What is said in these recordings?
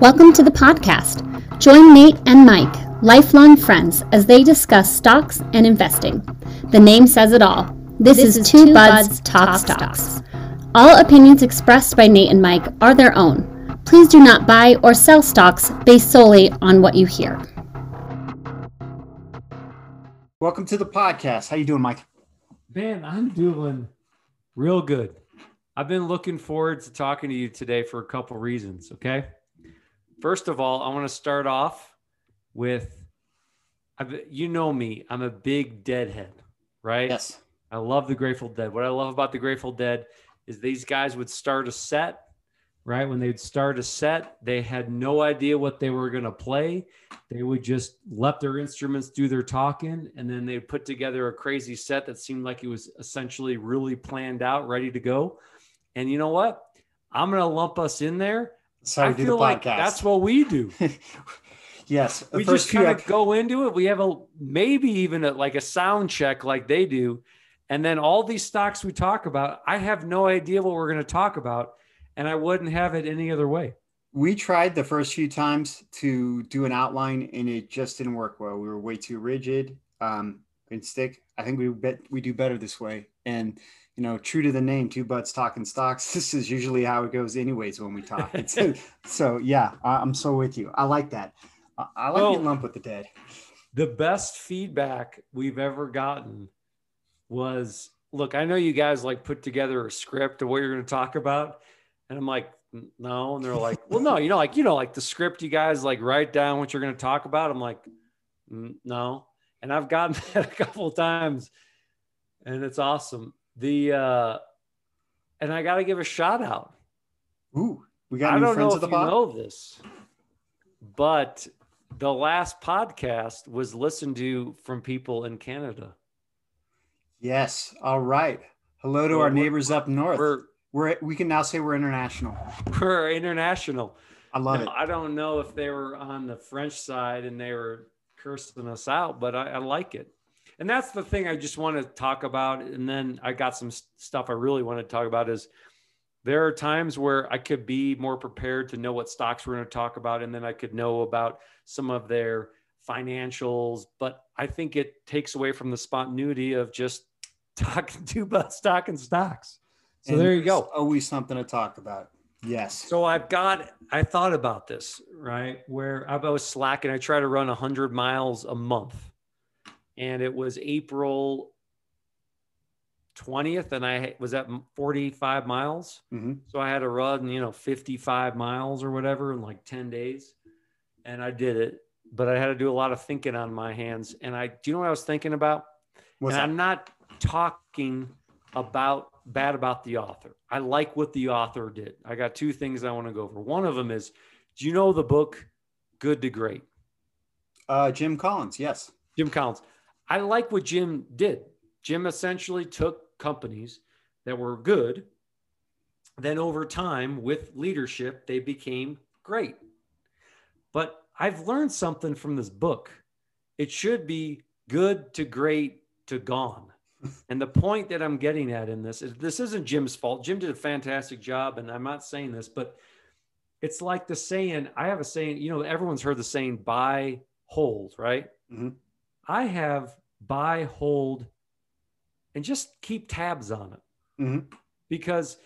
Welcome to the podcast. Join Nate and Mike, lifelong friends, as they discuss stocks and investing. The name says it all. This, this is, is, Two, Buds, Buds Talk, Talk stocks. stocks. All opinions expressed by Nate and Mike are their own. Please do not buy or sell stocks based solely on what you hear. Welcome to the podcast. How you doing, Mike? Man, I'm doing real good. I've been looking forward to talking to you today for a couple reasons, okay? First of all, I want to start off with you know me, I'm a big Deadhead, right? Yes. I love the Grateful Dead. What I love about the Grateful Dead is these guys would start a set right? When they'd start a set, they had no idea what they were going to play. They would just let their instruments do their talking, and then they'd put together a crazy set that seemed like it was essentially really planned out, ready to go. And you know what? I'm going to lump us in there. So I feel like that's what we do. yes, we just kind of go into it. We have a maybe even a, like a sound check, like they do. And then all these stocks we talk about, I have no idea what we're going to talk about and I wouldn't have it any other way. We tried the first few times to do an outline and it just didn't work well. We were way too rigid um, and stick. I think we bet we do better this way. And you know, true to the name, two butts talking stocks. This is usually how it goes, anyways, when we talk. so yeah, I'm so with you. I like that. I like well, oh. lump with the dead. The best feedback we've ever gotten was, look, I know you guys like put together a script of what you're going to talk about, and I'm like, no. And they're like, well, no, you know, like, you know, like the script you guys like write down what you're going to talk about. I'm like, no. And I've gotten that a couple of times and it's awesome. The, uh, and I got to give a shout out. Ooh, we got I don't know if you pod? know this, but the last podcast was listened to from people in Canada. Yes. All right. Hello to so our neighbors up north. We're, we're we can now say we're international. We're international. I love now, it. I don't know if they were on the French side and they were cursing us out, but I, I like it. And that's the thing I just want to talk about. And then I got some stuff I really want to talk about is there are times where I could be more prepared to know what stocks we're going to talk about, and then I could know about some of their financials. But I think it takes away from the spontaneity of just talking to about stock and stocks. So and there you go. Always something to talk about. Yes. So I've got, I thought about this, right? Where I was slacking. I try to run 100 miles a month. And it was April 20th, and I was at 45 miles. Mm-hmm. So I had to run, you know, 55 miles or whatever in like 10 days. And I did it, but I had to do a lot of thinking on my hands. And I, do you know what I was thinking about? What's and that? I'm not talking about bad about the author. I like what the author did. I got two things I want to go over. One of them is, do you know the book Good to Great? Uh, Jim Collins, yes. Jim Collins. I like what Jim did. Jim essentially took companies that were good. Then over time, with leadership, they became great. But I've learned something from this book. It should be good to great to gone and the point that I'm getting at in this is this isn't Jim's fault. Jim did a fantastic job, and I'm not saying this, but it's like the saying I have a saying, you know, everyone's heard the saying buy, hold, right? Mm-hmm. I have buy, hold, and just keep tabs on it mm-hmm. because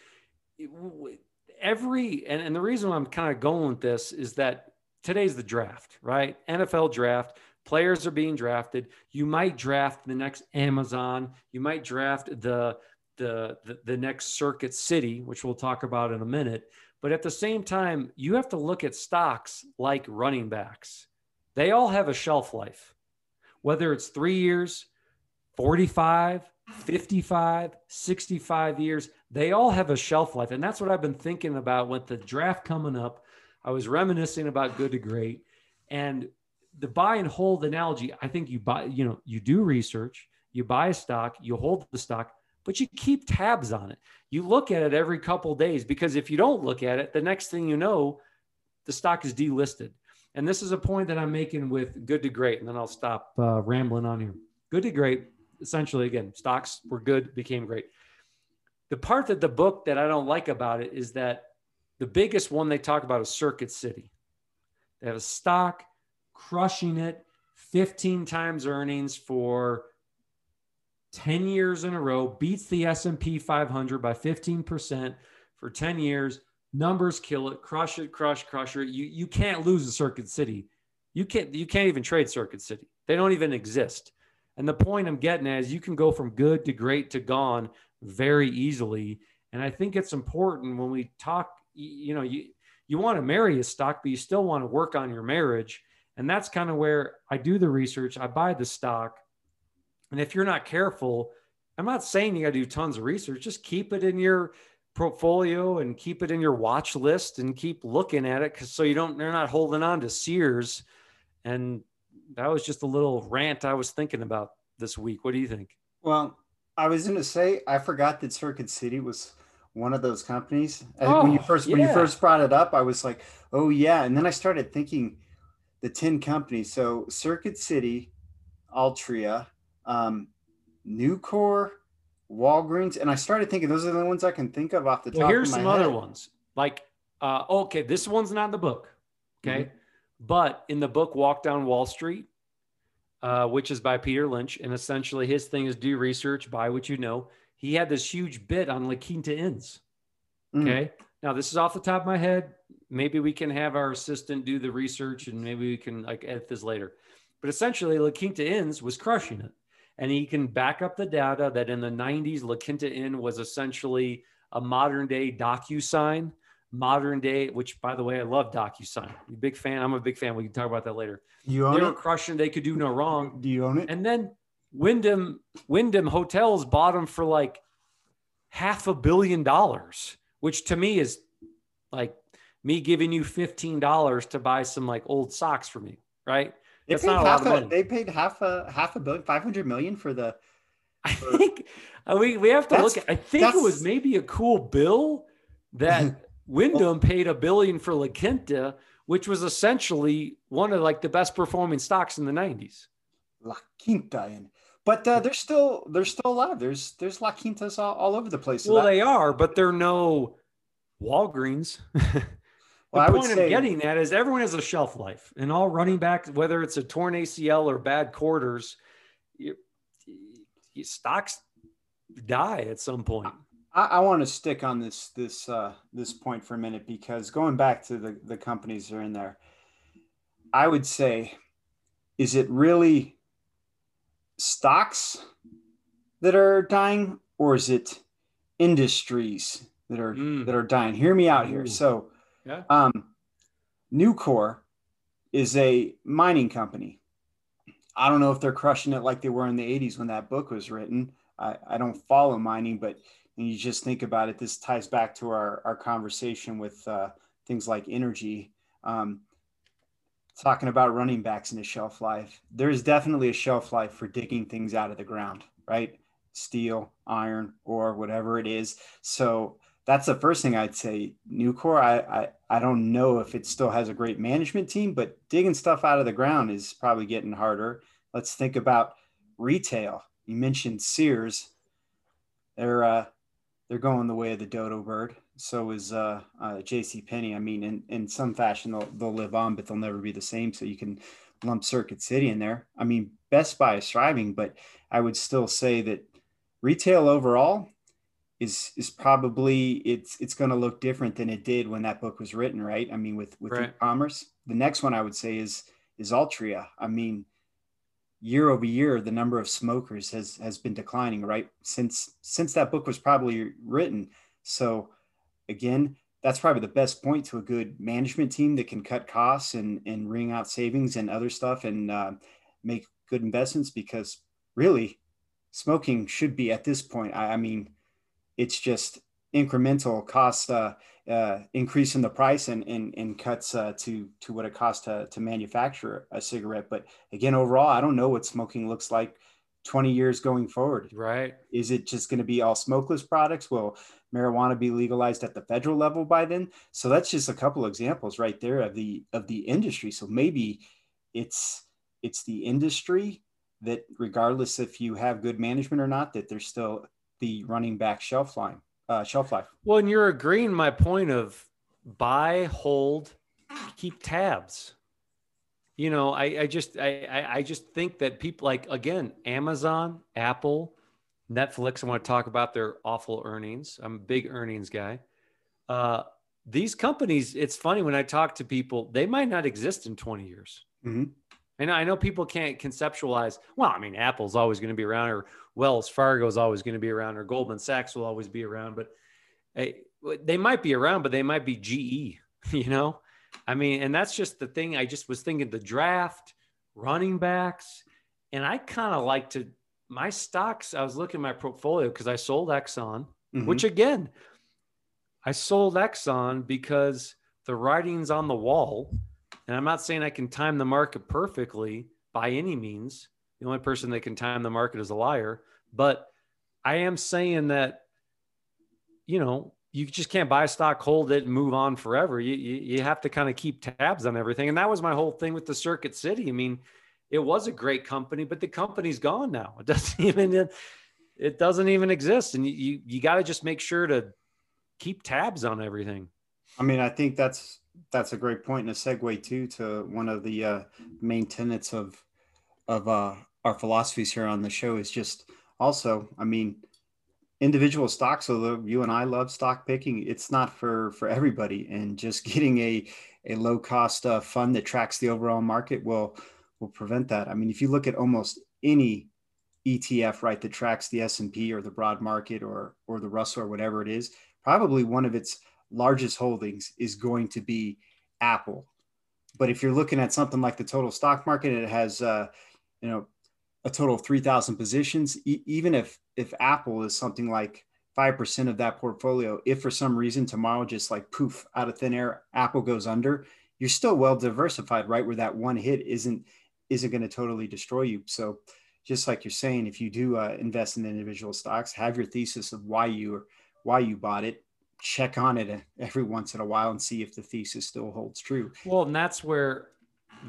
every and, and the reason I'm kind of going with this is that today's the draft, right? NFL draft players are being drafted. You might draft the next Amazon. You might draft the, the, the, the next Circuit City, which we'll talk about in a minute. But at the same time, you have to look at stocks like running backs. They all have a shelf life, whether it's three years, 45, 55, 65 years, they all have a shelf life. And that's what I've been thinking about with the draft coming up. I was reminiscing about good to great. And the buy and hold analogy, I think you buy, you know, you do research, you buy a stock, you hold the stock, but you keep tabs on it. You look at it every couple days because if you don't look at it, the next thing you know, the stock is delisted. And this is a point that I'm making with good to great, and then I'll stop uh, rambling on here. Good to great, essentially, again, stocks were good, became great. The part that the book that I don't like about it is that the biggest one they talk about is Circuit City. They have a stock crushing it, 15 times earnings for 10 years in a row, beats the S&P 500 by 15% for 10 years. Numbers kill it, crush it, crush, crush it. You you can't lose a Circuit City. You can't you can't even trade Circuit City. They don't even exist. And the point I'm getting at is you can go from good to great to gone very easily. And I think it's important when we talk, you know, you you want to marry a stock, but you still want to work on your marriage. And that's kind of where I do the research. I buy the stock. And if you're not careful, I'm not saying you got to do tons of research, just keep it in your portfolio and keep it in your watch list and keep looking at it because so you don't they're not holding on to Sears. And that was just a little rant I was thinking about this week. What do you think? Well, I was going to say I forgot that Circuit City was one of those companies. Oh, when you first yeah. when you first brought it up, I was like, "Oh yeah," and then I started thinking the ten companies. So Circuit City, Altria, um, Nucor, Walgreens, and I started thinking those are the ones I can think of off the well, top. Here's some head. other ones. Like, uh, okay, this one's not in the book. Okay, mm-hmm. but in the book Walk Down Wall Street, uh, which is by Peter Lynch. And essentially, his thing is do research, buy what you know. He had this huge bit on La Quinta Inns. Mm. Okay. Mm. Now, this is off the top of my head. Maybe we can have our assistant do the research and maybe we can like edit this later. But essentially, La Quinta Inns was crushing it. And he can back up the data that in the 90s, La Quinta Inn was essentially a modern day DocuSign modern day, which by the way, I love DocuSign. You big fan? I'm a big fan. We can talk about that later. You own they were crushing. They could do no wrong. Do you own it? And then Wyndham Wyndham Hotels bought them for like half a billion dollars, which to me is like me giving you fifteen dollars to buy some like old socks for me, right? They That's paid not a half lot of money. A, they paid half a half a billion, five hundred million for the. For, I think uh, we we have to look at. I think it was maybe a cool bill that Wyndham paid a billion for La Quinta, which was essentially one of like the best performing stocks in the 90s. La Quinta, and but uh, they're still they're still alive. There's there's La Quintas all, all over the place. So well, that... they are, but they're no Walgreens. the well, point say... I'm getting at is everyone has a shelf life, and all running backs, whether it's a torn ACL or bad quarters, you, you, stocks die at some point. I, I want to stick on this this uh, this point for a minute because going back to the the companies that are in there, I would say, is it really stocks that are dying, or is it industries that are mm. that are dying? Hear me out here. So, yeah. um, Nucor is a mining company. I don't know if they're crushing it like they were in the 80s when that book was written. I, I don't follow mining, but and you just think about it, this ties back to our, our conversation with uh, things like energy. Um, talking about running backs in a shelf life, there is definitely a shelf life for digging things out of the ground, right? Steel, iron, or whatever it is. So that's the first thing I'd say. Nucor, I, I I don't know if it still has a great management team, but digging stuff out of the ground is probably getting harder. Let's think about retail. You mentioned Sears. They're uh, they're going the way of the dodo bird. So is uh, uh, J.C. Penney. I mean, in, in some fashion they'll they'll live on, but they'll never be the same. So you can lump Circuit City in there. I mean, Best Buy is thriving, but I would still say that retail overall is is probably it's it's going to look different than it did when that book was written, right? I mean, with with right. e-commerce. The next one I would say is is Altria. I mean, year over year the number of smokers has has been declining right since since that book was probably written so again that's probably the best point to a good management team that can cut costs and and wring out savings and other stuff and uh, make good investments because really smoking should be at this point i, I mean it's just incremental cost uh, uh, increase in the price and, and, and cuts uh, to, to what it costs to, to manufacture a cigarette. But again, overall, I don't know what smoking looks like 20 years going forward. Right. Is it just going to be all smokeless products? Will marijuana be legalized at the federal level by then? So that's just a couple examples right there of the, of the industry. So maybe it's, it's the industry that regardless if you have good management or not, that there's still the running back shelf line uh, shelf life. Well, and you're agreeing my point of buy, hold, keep tabs. You know, I, I just I, I just think that people like again, Amazon, Apple, Netflix. I want to talk about their awful earnings. I'm a big earnings guy. Uh, these companies, it's funny when I talk to people, they might not exist in 20 years. Mm-hmm. And I know people can't conceptualize, well, I mean, Apple's always going to be around, or Wells Fargo's always going to be around, or Goldman Sachs will always be around, but hey, they might be around, but they might be GE, you know? I mean, and that's just the thing. I just was thinking the draft, running backs, and I kind of like to, my stocks, I was looking at my portfolio because I sold Exxon, mm-hmm. which again, I sold Exxon because the writing's on the wall and I'm not saying I can time the market perfectly by any means. The only person that can time the market is a liar. But I am saying that, you know, you just can't buy a stock, hold it, and move on forever. You, you, you have to kind of keep tabs on everything. And that was my whole thing with the Circuit City. I mean, it was a great company, but the company's gone now. It doesn't even it doesn't even exist. And you you, you got to just make sure to keep tabs on everything. I mean, I think that's that's a great point and a segue too to one of the uh, main tenets of of uh, our philosophies here on the show is just also, I mean, individual stocks. Although you and I love stock picking, it's not for for everybody, and just getting a a low cost uh, fund that tracks the overall market will will prevent that. I mean, if you look at almost any ETF, right, that tracks the S and P or the broad market or or the Russell or whatever it is, probably one of its largest holdings is going to be Apple. But if you're looking at something like the total stock market, it has, uh, you know, a total of 3,000 positions. E- even if if Apple is something like five percent of that portfolio, if for some reason tomorrow just like poof out of thin air, Apple goes under, you're still well diversified, right? Where that one hit isn't isn't going to totally destroy you. So, just like you're saying, if you do uh, invest in individual stocks, have your thesis of why you why you bought it, check on it every once in a while and see if the thesis still holds true. Well, and that's where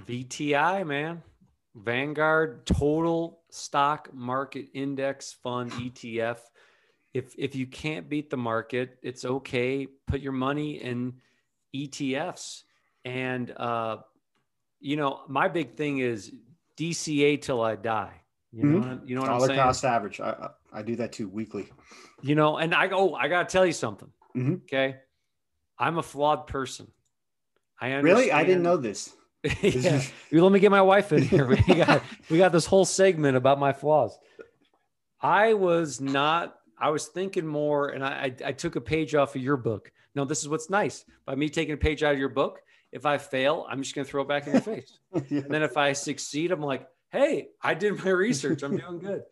VTI, man, Vanguard Total Stock Market Index Fund ETF. If if you can't beat the market, it's okay. Put your money in ETFs. And uh, you know, my big thing is DCA till I die. You know, mm-hmm. you know what Dollar I'm saying? cost average. I, I do that too weekly. You know, and I go, oh, I gotta tell you something. Mm-hmm. Okay. I'm a flawed person. I understand. Really? I didn't know this. yeah. Let me get my wife in here. We got, we got this whole segment about my flaws. I was not, I was thinking more, and I, I, I took a page off of your book. No, this is what's nice. By me taking a page out of your book, if I fail, I'm just going to throw it back in your face. yeah. And then if I succeed, I'm like, hey, I did my research. I'm doing good.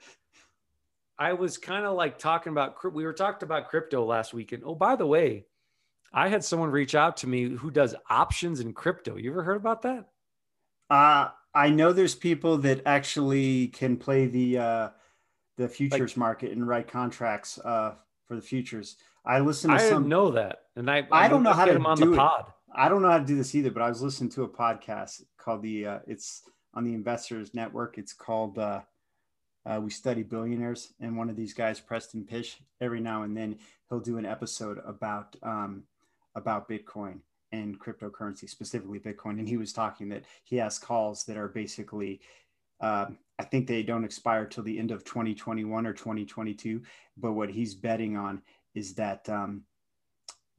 I was kind of like talking about we were talking about crypto last week, and oh, by the way, I had someone reach out to me who does options in crypto. You ever heard about that? Uh, I know there's people that actually can play the uh, the futures like, market and write contracts uh, for the futures. I listen to I some. know that, and I I don't know how to do on the it. pod. I don't know how to do this either, but I was listening to a podcast called the uh, it's on the Investors Network. It's called uh, uh, we study billionaires, and one of these guys, Preston Pysh, every now and then he'll do an episode about um, about Bitcoin and cryptocurrency, specifically Bitcoin. And he was talking that he has calls that are basically, uh, I think they don't expire till the end of 2021 or 2022. But what he's betting on is that um,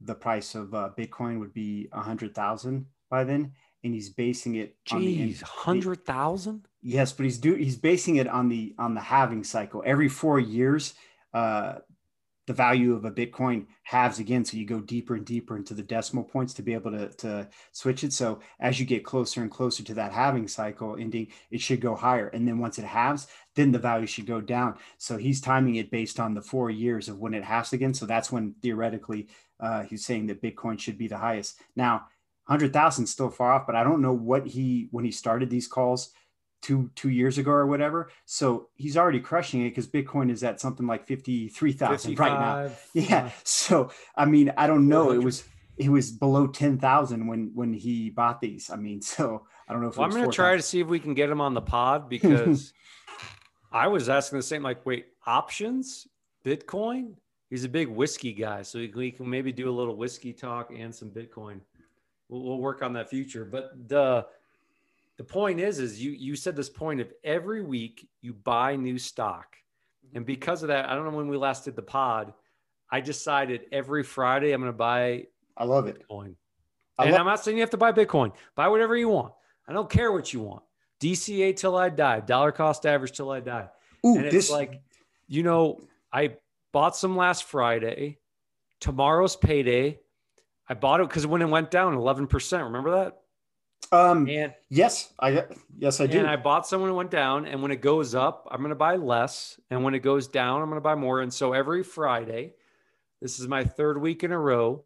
the price of uh, Bitcoin would be a hundred thousand by then, and he's basing it. Jeez, hundred thousand. Yes, but he's do he's basing it on the on the halving cycle. Every four years, uh, the value of a Bitcoin halves again. So you go deeper and deeper into the decimal points to be able to, to switch it. So as you get closer and closer to that halving cycle ending, it should go higher. And then once it halves, then the value should go down. So he's timing it based on the four years of when it halves again. So that's when theoretically uh, he's saying that Bitcoin should be the highest. Now, 100,000 still far off, but I don't know what he, when he started these calls, two two years ago or whatever. So he's already crushing it because Bitcoin is at something like fifty three thousand right now. Yeah. So I mean, I don't know. It was it was below ten thousand when when he bought these. I mean, so I don't know. Well, I'm going to try to see if we can get him on the pod because I was asking the same. Like, wait, options, Bitcoin. he's a big whiskey guy, so we can maybe do a little whiskey talk and some Bitcoin. We'll, we'll work on that future. But the the point is, is you you said this point of every week you buy new stock, mm-hmm. and because of that, I don't know when we last did the pod. I decided every Friday I'm going to buy. I love it. Bitcoin. and I'm not saying you have to buy Bitcoin. Buy whatever you want. I don't care what you want. DCA till I die. Dollar cost average till I die. Ooh, and it's this... like, you know, I bought some last Friday. Tomorrow's payday. I bought it because when it went down 11%. Remember that? Um, and yes, I yes I do. And I bought some when it went down, and when it goes up, I'm going to buy less, and when it goes down, I'm going to buy more. And so every Friday, this is my third week in a row.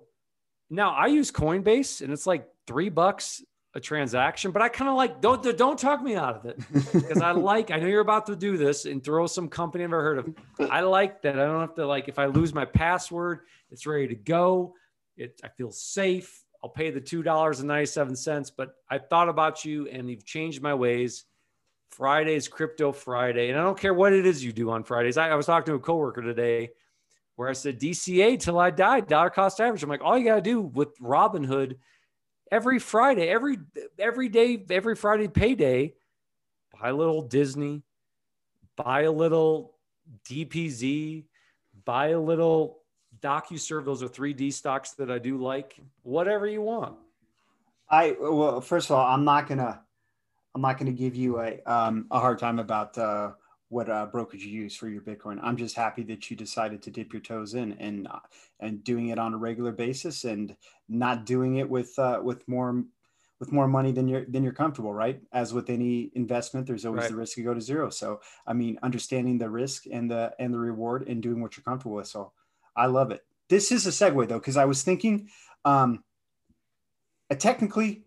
Now I use Coinbase, and it's like three bucks a transaction, but I kind of like don't don't talk me out of it because I like I know you're about to do this and throw some company I've never heard of. I like that I don't have to like if I lose my password, it's ready to go. It I feel safe. I'll pay the two dollars and ninety seven cents. But I thought about you and you've changed my ways. Friday's crypto Friday, and I don't care what it is you do on Fridays. I, I was talking to a coworker today where I said DCA till I die, dollar cost average. I'm like, all you got to do with Robinhood every Friday, every every day, every Friday payday, buy a little Disney, buy a little DPZ, buy a little DocuSign. Those are 3D stocks that I do like. Whatever you want. I well, first of all, I'm not gonna I'm not gonna give you a um, a hard time about uh, what uh, brokerage you use for your Bitcoin. I'm just happy that you decided to dip your toes in and and doing it on a regular basis and not doing it with uh, with more with more money than you're than you're comfortable, right? As with any investment, there's always right. the risk to go to zero. So I mean, understanding the risk and the and the reward and doing what you're comfortable with. So I love it. This is a segue though, because I was thinking, um, technically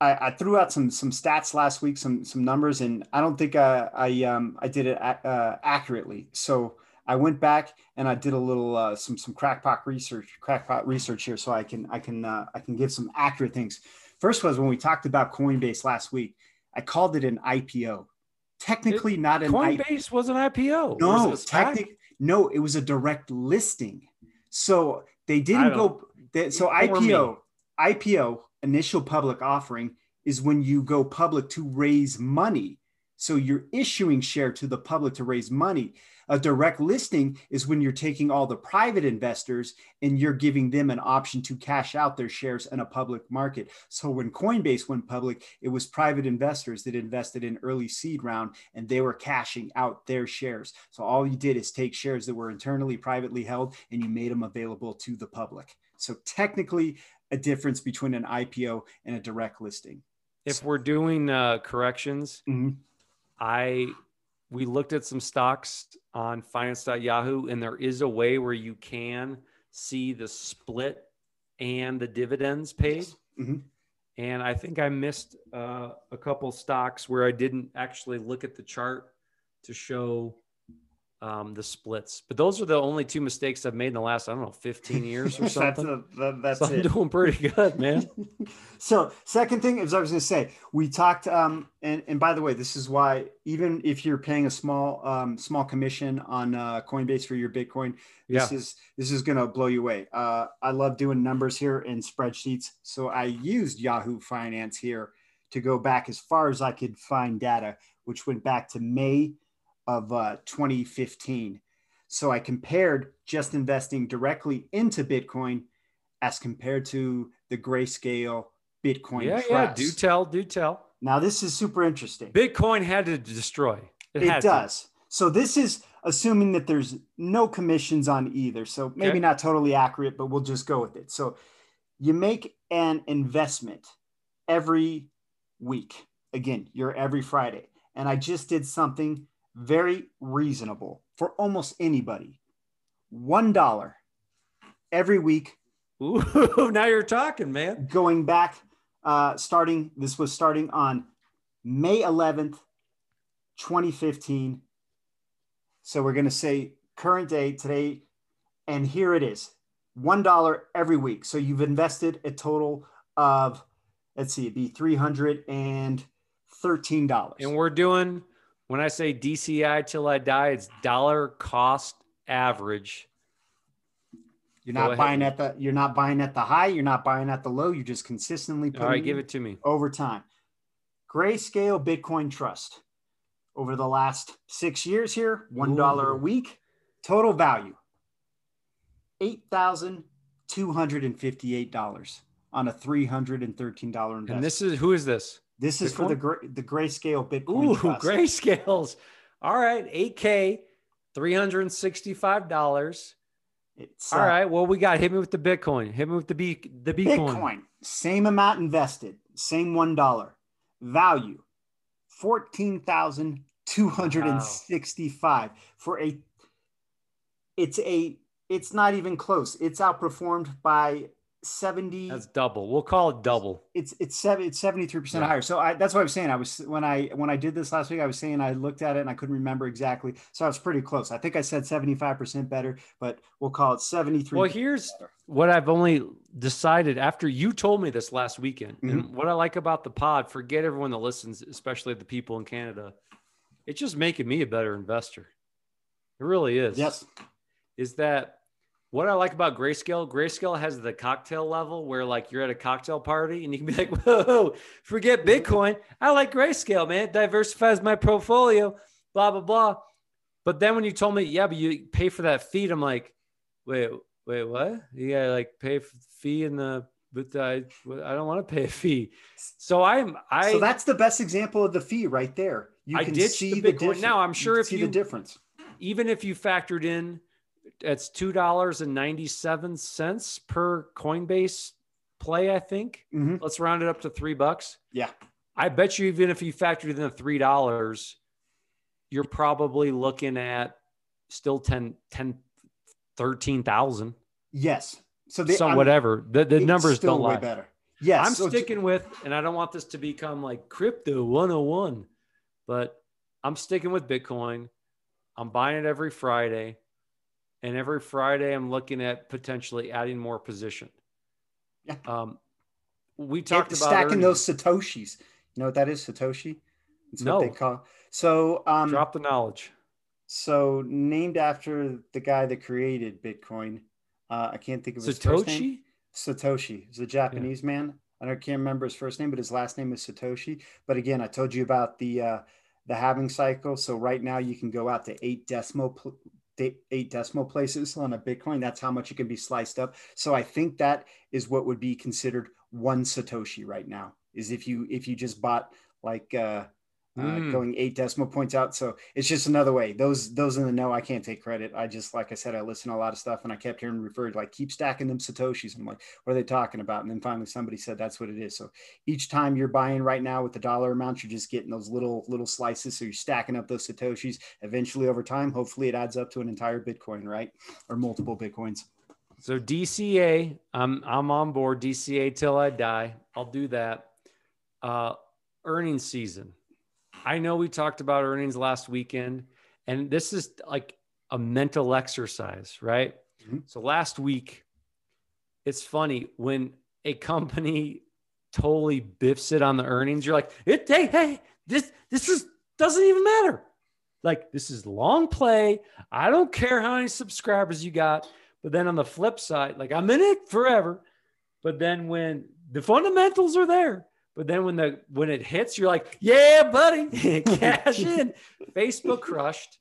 I, I, threw out some some stats last week, some some numbers, and I don't think I I, um, I did it uh, accurately. So I went back and I did a little uh, some some crackpot research, crackpot research here, so I can I can uh, I can give some accurate things. First was when we talked about Coinbase last week. I called it an IPO. Technically, it, not an Coinbase I- was an IPO. No, technically, no, it was a direct listing. So they didn't go. They, so IPO, me. IPO initial public offering is when you go public to raise money. So you're issuing share to the public to raise money. A direct listing is when you're taking all the private investors and you're giving them an option to cash out their shares in a public market. So when Coinbase went public, it was private investors that invested in early seed round and they were cashing out their shares. So all you did is take shares that were internally privately held and you made them available to the public. So technically, a difference between an IPO and a direct listing. If we're doing uh, corrections, mm-hmm. I we looked at some stocks on finance.yahoo and there is a way where you can see the split and the dividends paid. Yes. Mm-hmm. And I think I missed uh, a couple stocks where I didn't actually look at the chart to show um, the splits. But those are the only two mistakes I've made in the last, I don't know, 15 years or something. that's, a, that, that's so I'm doing pretty good, man. so second thing is I was going to say, we talked, um, and, and by the way, this is why, even if you're paying a small, um, small commission on uh, Coinbase for your Bitcoin, this yeah. is, this is going to blow you away. Uh, I love doing numbers here in spreadsheets. So I used Yahoo Finance here to go back as far as I could find data, which went back to May of uh, 2015. So I compared just investing directly into Bitcoin as compared to the grayscale Bitcoin. Yeah, yeah. Do tell, do tell. Now this is super interesting. Bitcoin had to destroy. It, it does. To. So this is assuming that there's no commissions on either. So maybe okay. not totally accurate, but we'll just go with it. So you make an investment every week. Again, you're every Friday. And I just did something very reasonable for almost anybody. One dollar every week. Ooh, now you're talking, man. Going back, uh, starting this was starting on May 11th, 2015. So we're going to say current day today, and here it is one dollar every week. So you've invested a total of let's see, it'd be three hundred and thirteen dollars. And we're doing when I say DCA till I die, it's dollar cost average You're not buying at the you're not buying at the high, you're not buying at the low, you're just consistently putting All right, give it to me. over time. Grayscale Bitcoin Trust. Over the last six years here, $1 a week, total value $8,258 on a $313 investment. And this is who is this? This is for the, Bitcoin? gra- the Grayscale Bitcoin Ooh, Trust. grayscales. All right, 8K, $365. It's, All uh, right. Well, we got hit me with the Bitcoin. Hit me with the B the Bitcoin. Bitcoin, same amount invested, same one dollar. Value, fourteen thousand two hundred and sixty-five for a. It's a. It's not even close. It's outperformed by seventy. That's double. We'll call it double. it's it's seven. It's seventy-three percent higher. So I, that's what I was saying. I was when I when I did this last week. I was saying I looked at it and I couldn't remember exactly. So I was pretty close. I think I said seventy-five percent better, but we'll call it seventy-three. Well, here's what I've only decided after you told me this last weekend. Mm-hmm. And what I like about the pod, forget everyone that listens, especially the people in Canada. It's just making me a better investor. It really is. yes. Is that what I like about Grayscale? Grayscale has the cocktail level where like you're at a cocktail party and you can be like, whoa, forget Bitcoin. I like Grayscale, man. It diversifies my portfolio, blah, blah, blah. But then when you told me, yeah, but you pay for that fee, I'm like, wait, wait, what? You gotta like pay for fee in the but I I don't want to pay a fee. So I'm I so that's the best example of the fee right there. You I can see the the, Bitcoin. difference. Now, I'm sure can if see you- the difference. even if you factored in it's two dollars and ninety seven cents per Coinbase play, I think. Mhm. Let's round it up to three bucks. Yeah. I bet you even if you factored in the three dollars, you're probably looking at still 10, 10 13,000. Yes. So they, So I'm- whatever. The, the numbers still don't way lie. better. Yes. I'm so sticking with, and I don't want this to become like crypto 101, but I'm sticking with Bitcoin. I'm buying it every Friday. And every Friday, I'm looking at potentially adding more position. Yeah. Um, we talked about stacking earnings. those satoshis. You know what that is? Satoshi. It's No. what they call. So um, Drop the knowledge. so named after the guy that created Bitcoin. Uh, I can't think of his first name. Satoshi? Satoshi. He's a Japanese man. I don't can't remember his first name, but his last name is Satoshi. But again, I told you about the uh, the halving cycle. So right now you can go out to eight decimal pl- eight decimal places on a Bitcoin. That's how much it can be sliced up. So I think that is what would be considered one Satoshi right now. Is if you if you just bought like uh, uh, Mm. going eight decimal points out. So it's just another way. Those those in the know, I can't take credit. I just like I said, I listen to a lot of stuff, and I kept hearing referred like keep stacking them satoshis. I'm like, what are they talking about? And then finally somebody said that's what it is. So each time you're buying right now with the dollar amount, you're just getting those little little slices. So you're stacking up those satoshis. Eventually, over time, hopefully, it adds up to an entire Bitcoin, right, or multiple bitcoins. So DCA, I'm I'm on board. DCA till I die. I'll do that. Uh, earnings season. I know we talked about earnings last weekend, and this is like a mental exercise, right? Mhm. So last week, it's funny when a company totally biffs it on the earnings. You're like, it hey hey this this is doesn't even matter. Like this is long play. I don't care how many subscribers you got. But then on the flip side, like I'm in it forever. But then when the fundamentals are there, but then when the when it hits, you're like, yeah, buddy, cash in. Facebook crushed.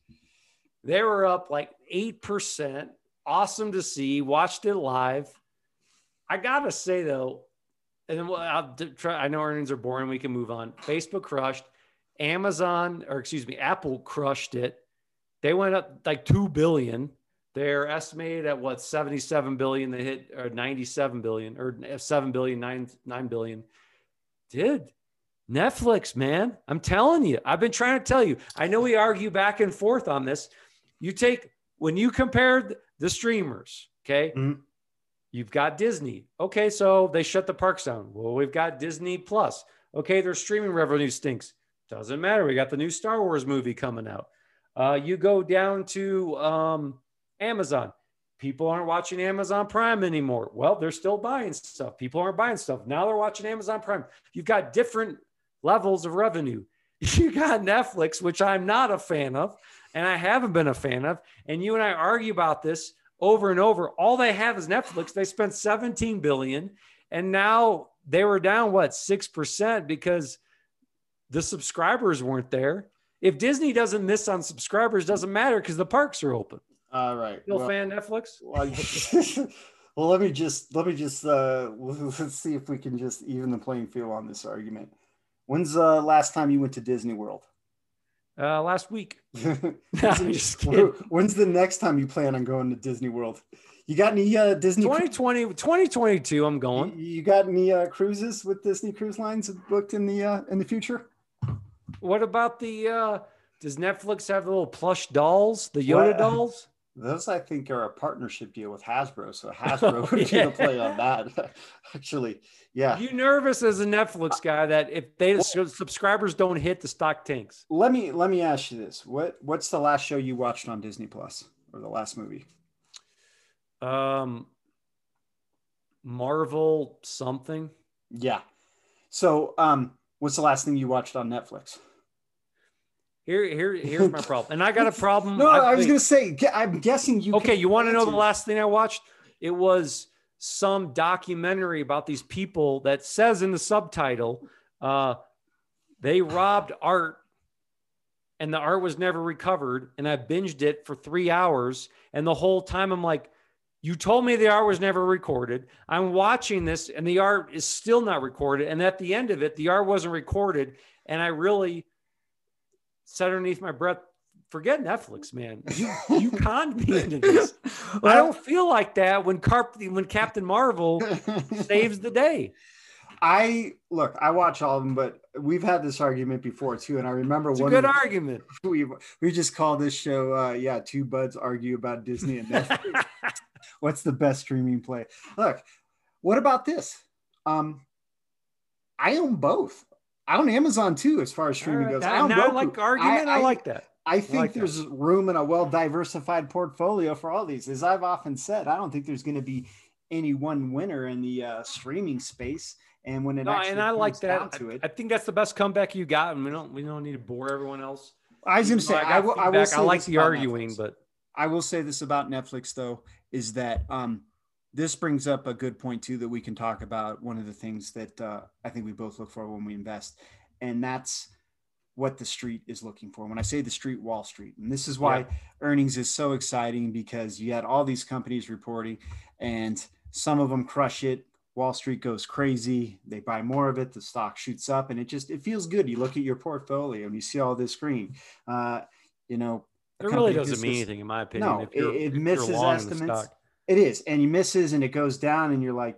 They were up like eight percent. Awesome to see. Watched it live. I gotta say though, and then we'll, I'll try. I know earnings are boring. We can move on. Facebook crushed. Amazon, or excuse me, Apple crushed it. They went up like two billion. They're estimated at what 77 billion. They hit or 97 billion or 7 billion, 9, 9 billion. Dude, Netflix, man. I'm telling you. I've been trying to tell you. I know we argue back and forth on this. You take when you compare the streamers, okay? Mhm. You've got Disney. Okay, so they shut the parks down. Well, we've got Disney Plus. Okay, their streaming revenue stinks. Doesn't matter. We got the new Star Wars movie coming out. Uh, you go down to um, Amazon. People aren't watching Amazon Prime anymore. Well, they're still buying stuff. People aren't buying stuff. Now they're watching Amazon Prime. You've got different levels of revenue. You got Netflix, which I'm not a fan of, and I haven't been a fan of. And you and I argue about this over and over. All they have is Netflix. They spent 17 billion and now they were down what 6% because the subscribers weren't there. If Disney doesn't miss on subscribers, doesn't matter because the parks are open. All right. Still well, fan Netflix? Well, well, let me just let me just uh, let's see if we can just even the playing field on this argument. When's the last time you went to Disney World? Uh, last week. When's the next time you plan on going to Disney World? You got any uh, Disney 2020 2022 I'm going. You, you got any uh, cruises with Disney Cruise Lines booked in the uh, in the future? What about the uh does Netflix have the little plush dolls, the Yoda dolls? Those I think are a partnership deal with Hasbro, so Hasbro would yeah. be the play on that. Actually, yeah. You nervous as a Netflix guy that if they well, subscribers don't hit the stock tanks? Let me let me ask you this: what what's the last show you watched on Disney Plus or the last movie? Um, Marvel something. Yeah. So, um, what's the last thing you watched on Netflix? Here, here, here's my problem, and I got a problem. no, I, I was gonna say, I'm guessing you. Okay, you want to know the last thing I watched? It was some documentary about these people that says in the subtitle, uh, they robbed art, and the art was never recovered. And I binged it for three hours, and the whole time I'm like, you told me the art was never recorded. I'm watching this, and the art is still not recorded. And at the end of it, the art wasn't recorded, and I really said underneath my breath, forget Netflix, man. You you conned me into this. I don't feel like that when Carp when Captain Marvel saves the day. I look, I watch all of them, but we've had this argument before too. And I remember it's one good argument. We we just call this show uh yeah, two buds argue about Disney and Netflix. What's the best streaming play? Look, what about this? Um I own both. I own Amazon too, as far as streaming right, goes. I, I like argument. I, I, I, like that. I think like there's that. room in a well diversified portfolio for all these. As I've often said, I don't think there's going to be any one winner in the uh, streaming space. And when it no, and I like that. To it, I think that's the best comeback you got, and we don't we don't need to bore everyone else. I was going to say, I, will, I will. I like the arguing, Netflix. but I will say this about Netflix though is that um, this brings up a good point too that we can talk about. One of the things that uh, I think we both look for when we invest, and that's what the street is looking for. When I say the street, Wall Street, and this is why yeah. earnings is so exciting because you had all these companies reporting, and some of them crush it. Wall Street goes crazy. They buy more of it. The stock shoots up, and it just it feels good. You look at your portfolio and you see all this green. Uh, you know, it really doesn't mean anything, in my opinion. No, it, it misses estimates. It is, and he misses, and it goes down, and you're like,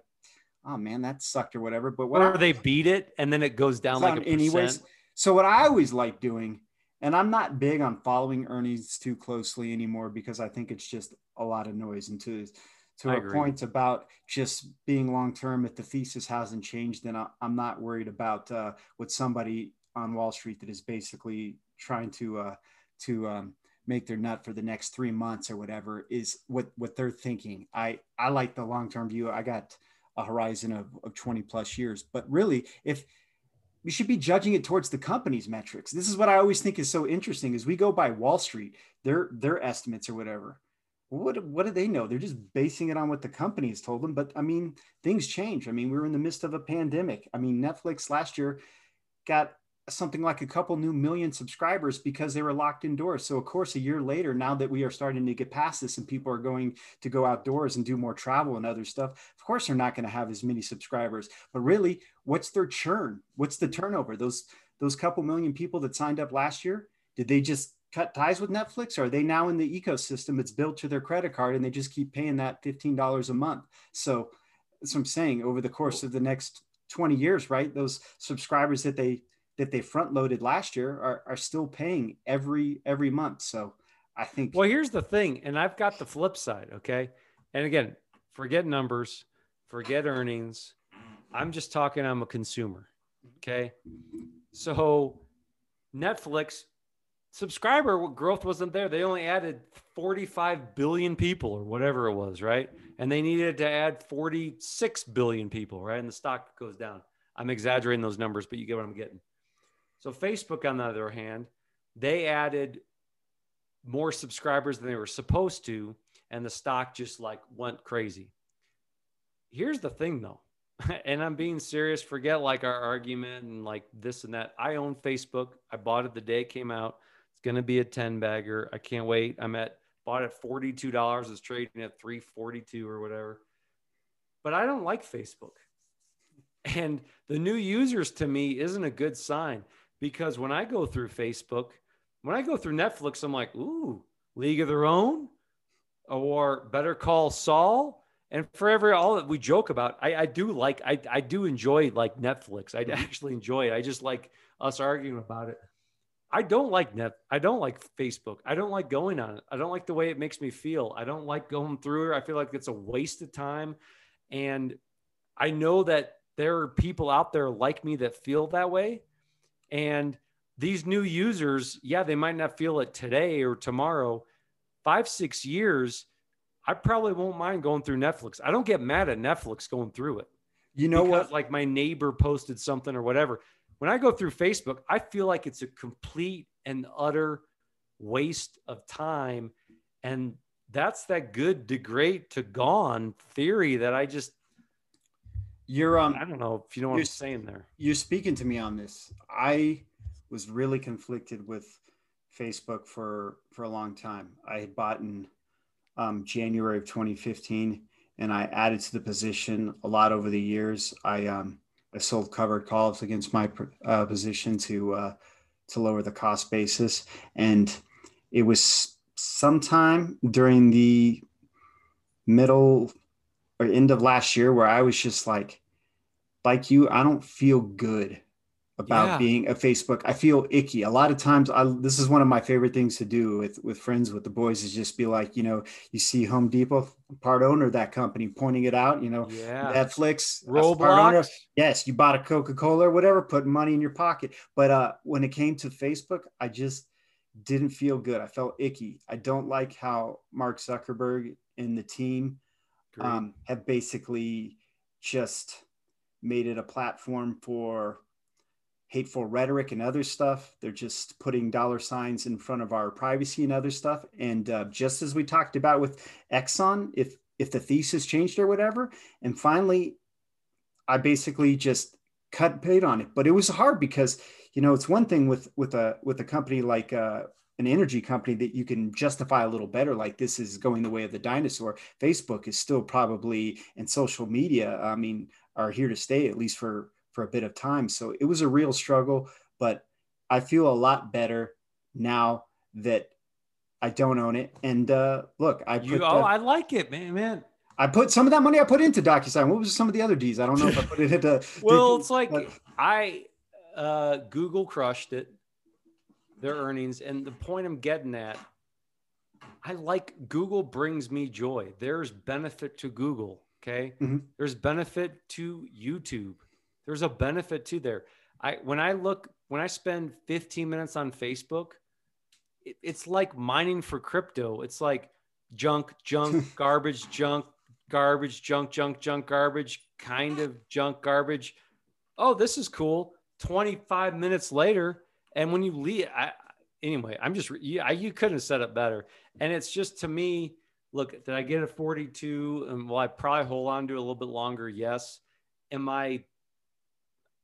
"Oh man, that sucked," or whatever. But what or I, they beat it, and then it goes down like a anyways. So what I always like doing, and I'm not big on following earnings too closely anymore because I think it's just a lot of noise. And to to I a agree. point about just being long term, if the thesis hasn't changed, then I, am not worried about uh, what somebody on Wall Street that is basically trying to uh, to um, make their nut for the next three months or whatever is what what they're thinking. I I like the long term view. I got a horizon of, of 20 plus years, but really, if we should be judging it towards the company's metrics. This is what I always think is so interesting is we go by Wall Street, their their estimates or whatever. What what do they know? They're just basing it on what the company has told them. But I mean, things change. I mean, we were in the midst of a pandemic. I mean, Netflix last year got something like a couple new million subscribers because they were locked indoors. So, of course, a year later, now that we are starting to get past this and people are going to go outdoors and do more travel and other stuff, of course, they're not going to have as many subscribers. But really, what's their churn? What's the turnover? Those those couple million people that signed up last year, did they just cut ties with Netflix? Or are they now in the ecosystem? It's built to their credit card and they just keep paying that $15 a month. So that's what I'm saying. Over the course of the next 20 years, right? Those subscribers that they that they front loaded last year are, are still paying every every month. So I think well here's the thing, and I've got the flip side, okay? And again, forget numbers, forget earnings. I'm just talking I'm a consumer. Okay. So Netflix subscriber growth wasn't there. They only added 45 billion people or whatever it was, right? And they needed to add 46 billion people, right? And the stock goes down. I'm exaggerating those numbers, but you get what I'm getting. So Facebook, on the other hand, they added more subscribers than they were supposed to, and the stock just like went crazy. Here's the thing though, and I'm being serious. Forget like our argument and like this and that. I own Facebook. I bought it the day it came out. It's going to be a 10 bagger. I can't wait. I'm at bought at $42. It's trading at 342 or whatever. But I don't like Facebook. And the new users to me isn't a good sign because when I go through Facebook, when I go through Netflix, I'm like, ooh, League of Their Own or Better Call Saul. And for every all that we joke about, I, I do like, I, I do enjoy like Netflix. I mm-hmm. actually enjoy it. I just like us arguing about it. I don't like net. I don't like Facebook. I don't like going on it. I don't like the way it makes me feel. I don't like going through it. I feel like it's a waste of time. And I know that there are people out there like me that feel that way. And these new users, yeah, they might not feel it today or tomorrow. Five, six years, I probably won't mind going through Netflix. I don't get mad at Netflix going through it. You know what? Like my neighbor posted something or whatever. When I go through Facebook, I feel like it's a complete and utter waste of time. And that's that good to great to gone theory that I just you're um I don't know if you know what I'm saying there. You're speaking to me on this. I was really conflicted with Facebook for for a long time. I had bought in um, January of 2015, and I added to the position a lot over the years. I um, I sold covered calls against my uh, position to uh, to lower the cost basis, and it was sometime during the middle or end of last year where I was just like, like you, I don't feel good about yeah. being a Facebook. I feel icky. A lot of times I this is one of my favorite things to do with with friends with the boys is just be like, you know, you see Home Depot, part owner of that company, pointing it out, you know, yeah. Netflix, Roblox. Yes, you bought a Coca-Cola or whatever, putting money in your pocket. But uh when it came to Facebook, I just didn't feel good. I felt icky. I don't like how Mark Zuckerberg and the team um, have basically just made it a platform for hateful rhetoric and other stuff. They're just putting dollar signs in front of our privacy and other stuff. And uh, just as we talked about with Exxon, if if the thesis changed or whatever, and finally, I basically just cut paid on it. But it was hard because you know it's one thing with with a with a company like uh, an energy company that you can justify a little better like this is going the way of the dinosaur facebook is still probably and social media i mean are here to stay at least for for a bit of time. So it was a real struggle, but I feel a lot better now that I don't own it. And uh, look, I put, you, oh, uh, I like it, man, man. I put some of that money I put into DocuSign. What was some of the other D's? I don't know if I put it into. well, it's like but, I uh, Google crushed it, their earnings, and the point I'm getting at, I like Google brings me joy. There's benefit to Google. Okay, mm-hmm. there's benefit to YouTube. There's a benefit to there. I when I look when I spend 15 minutes on Facebook, it, it's like mining for crypto. It's like junk, junk, garbage, junk, garbage, junk, junk, junk, garbage, kind of junk, garbage. Oh, this is cool. 25 minutes later, and when you leave, I, anyway, I'm just you, I, you couldn't have said it better. And it's just to me, look, did I get a 42? And will I probably hold on to a little bit longer? Yes. Am I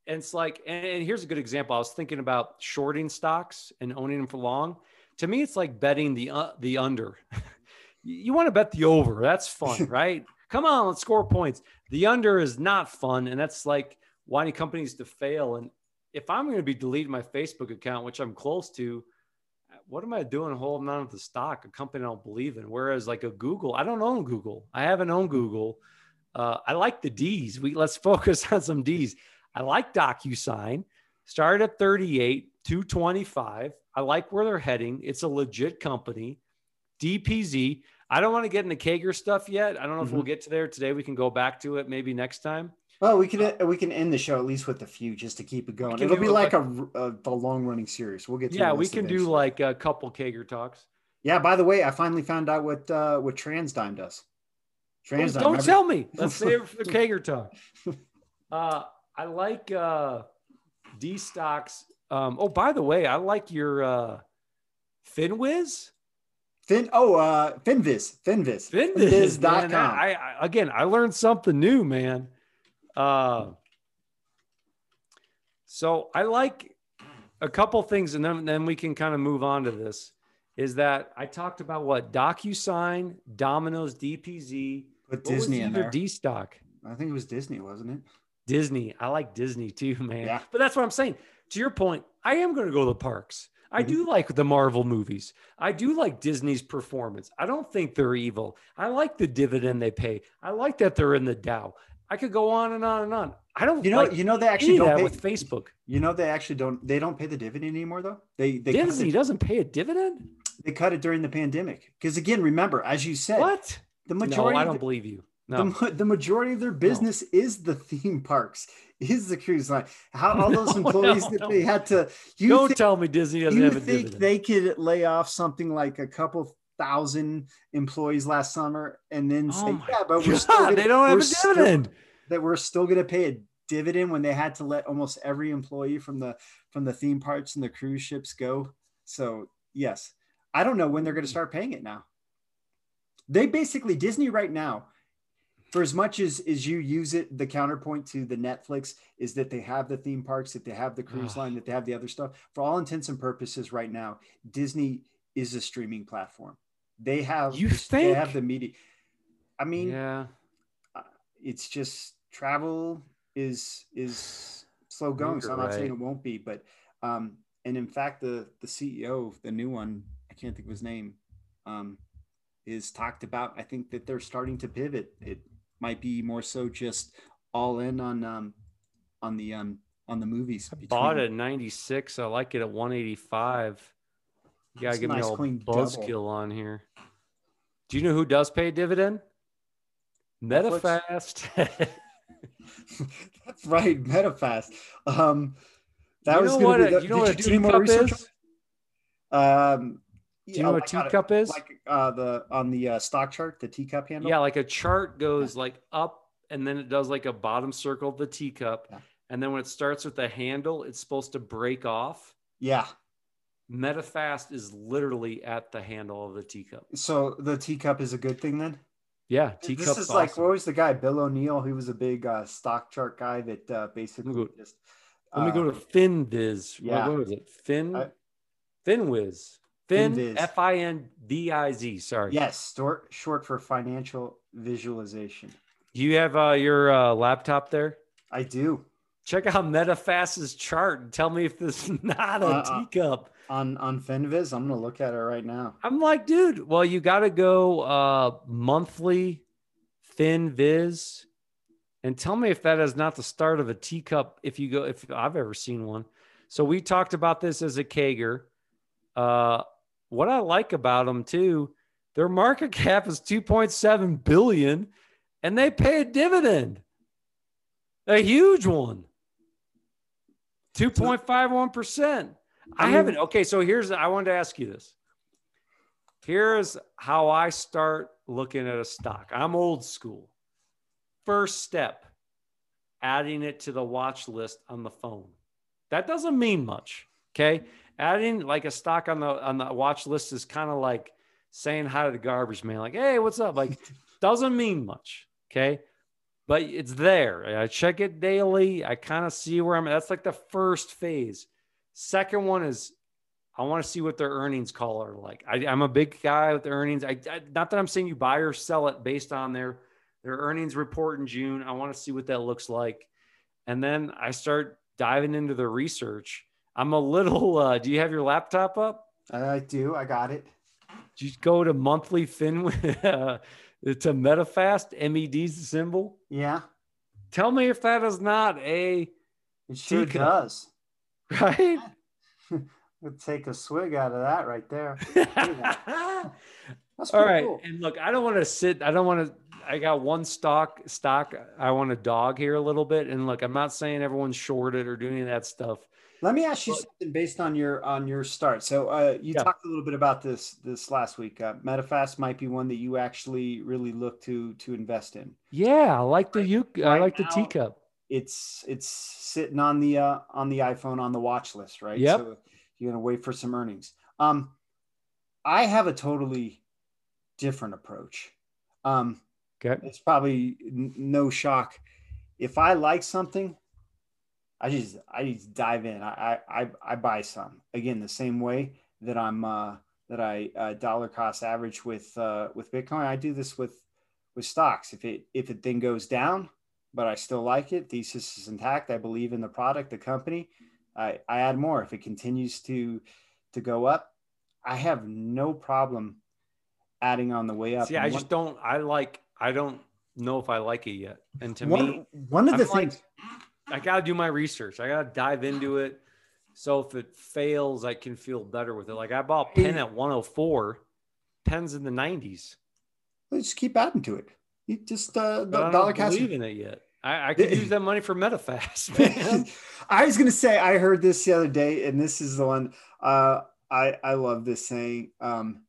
and it's like, and here's a good example. I was thinking about shorting stocks and owning them for long. To me, it's like betting the uh, the under. you want to bet the over. That's fun, right? Come on, let's score points. The under is not fun, and that's like wanting companies to fail. And if I'm going to be deleting my Facebook account, which I'm close to, what am I doing holding on to the stock, a company I don't believe in? Whereas like a Google, I don't own Google. I haven't owned Google. Uh, I like the D's. We let's focus on some D's. I like DocuSign. Started at 38, 225. I like where they're heading. It's a legit company. DPZ. I don't want to get into CAGR stuff yet. I don't know if mm-hmm. we'll get to there today. We can go back to it maybe next time. Well, we can uh, we can end the show at least with a few just to keep it going. It'll be like a, a, a long running series. We'll get to yeah. We can do like a couple CAGR talks. Yeah. By the way, I finally found out what uh, what TransDigm does. TransDigm. Don't remember? tell me. Let's save for the CAGR talk. Uh, I like uh, D stocks. Um, oh, by the way, I like your uh, FinWiz. Fin oh uh Finviz Finviz Finviz man, I, I again I learned something new man. Uh, so I like a couple things, and then then we can kind of move on to this. Is that I talked about what DocuSign, Domino's, DPZ, put Disney in there. D stock. I think it was Disney, wasn't it? Disney. I like Disney too, man. Yeah. But that's what I'm saying. To your point, I am going to go to the parks. I do mm-hmm. like the Marvel movies. I do like Disney's performance. I don't think they're evil. I like the dividend they pay. I like that they're in the Dow. I could go on and on and on. I don't. You know. Like you know they actually don't pay with Facebook. You know they actually don't. They don't pay the dividend anymore though. They they Disney the, doesn't pay a dividend. They cut it during the pandemic because again, remember as you said, what the majority. No, I don't the, believe you. No. The, the majority of their business no. is the theme parks, is the cruise line. How all those no, employees that they had to. You don't think, tell me Disney doesn't you have a think dividend. they could lay off something like a couple thousand employees last summer and then oh say, yeah, but we're still gonna, they don't have a dividend. Still, that we're still going to pay a dividend when they had to let almost every employee from the from the theme parks and the cruise ships go. So yes, I don't know when they're going to start paying it now. They basically Disney right now for as much as as you use it the counterpoint to the netflix is that they have the theme parks that they have the cruise line that they have the other stuff for all intents and purposes right now disney is a streaming platform they have you think? they have the media i mean yeah uh, it's just travel is is slow going so i'm not right. saying it won't be but um and in fact the the ceo the new one i can't think of his name um is talked about i think that they're starting to pivot it might be more so just all in on um on the um on the movies. I bought it at 96. I like it at 185. You gotta give nice me a buzzkill on here. Do you know who does pay a dividend? Medifast. That's right, Medifast. Um, that you was going to be. The, you know what a teacup is? Um, do you know what a teacup is? Like uh, the on the uh, stock chart, the teacup handle. Yeah, like a chart goes yeah. like up, and then it does like a bottom circle of the teacup, yeah. and then when it starts with the handle, it's supposed to break off. Yeah. Medifast is literally at the handle of the teacup. So the teacup is a good thing then. Yeah, teacup. This is awesome. like what was the guy Bill O'Neill? He was a big uh, stock chart guy that uh, basically let go, just. Let me go to uh, FinViz. Yeah. What was it? Fin. I, FinWiz. Fin F I N V I Z. Sorry. Yes, short short for financial visualization. Do you have uh, your uh, laptop there? I do. Check out Medifast's chart and tell me if this is not a uh, uh teacup. On on Finviz, I'm gonna look at it right now. I'm like, dude, well, you gotta go uh monthly Finviz and tell me if that is not the start of a teacup if you go if I've ever seen one. So we talked about this as a CAGR. Uh what I like about them too, their market cap is 2.7 billion and they pay a dividend. A huge one. 2.51%. I haven't okay, so here's I wanted to ask you this. Here's how I start looking at a stock. I'm old school. First step, adding it to the watch list on the phone. That doesn't mean much. Okay adding like a stock on the on the watch list is kind of like saying hi to the garbage man, like, hey, what's up? Like, doesn't mean much. Okay. But it's there. I check it daily. I kind of see where I'm at. That's like the first phase. Second one is I want to see what their earnings call are like. I, am a big guy with earnings. I, I, not that I'm saying you buy or sell it based on their their earnings report in June. I want to see what that looks like, and then I start diving into the research. I'm a little. Uh, do you have your laptop up? I do. I got it. You go to monthly fin uh, a Medifast. MED's the symbol. Yeah. Tell me if that is not a. It sure does. Right. we'll take a swig out of that right there. That's All right. Cool. And look, I don't want to sit. I don't want to. I got one stock stock. I want to dog here a little bit. And look, I'm not saying everyone's shorted or doing that stuff. Let me ask you something based on your on your start. So uh, you yeah. talked a little bit about this this last week. Uh, Medifast might be one that you actually really look to to invest in. Yeah, I like the you. Right I like now, the teacup. It's it's sitting on the uh, on the iPhone on the watch list, right? Yep. So you're gonna wait for some earnings. Um, I have a totally different approach. Um, Okay. it's probably n- no shock. If I like something, I just I just dive in. I I I, buy some again the same way that I'm uh, that I uh, dollar cost average with uh, with Bitcoin. I do this with with stocks. If it if it then goes down, but I still like it, thesis is intact. I believe in the product, the company. I I add more. If it continues to to go up, I have no problem adding on the way up. See, I And just don't. I like. I don't know if I like it yet. And to one, me, one of the I'm like- things. I got to do my research. I got to dive into it. So if it fails, I can feel better with it. Like I bought Penn at 104, Penn's in the 90s. Let's just keep adding to it. You just uh, But the I dollar cost. believe in it yet. I, I could use that money for Medifast, man. I was gonna say I heard this the other day, and this is the one. Uh, I I love this saying. Um,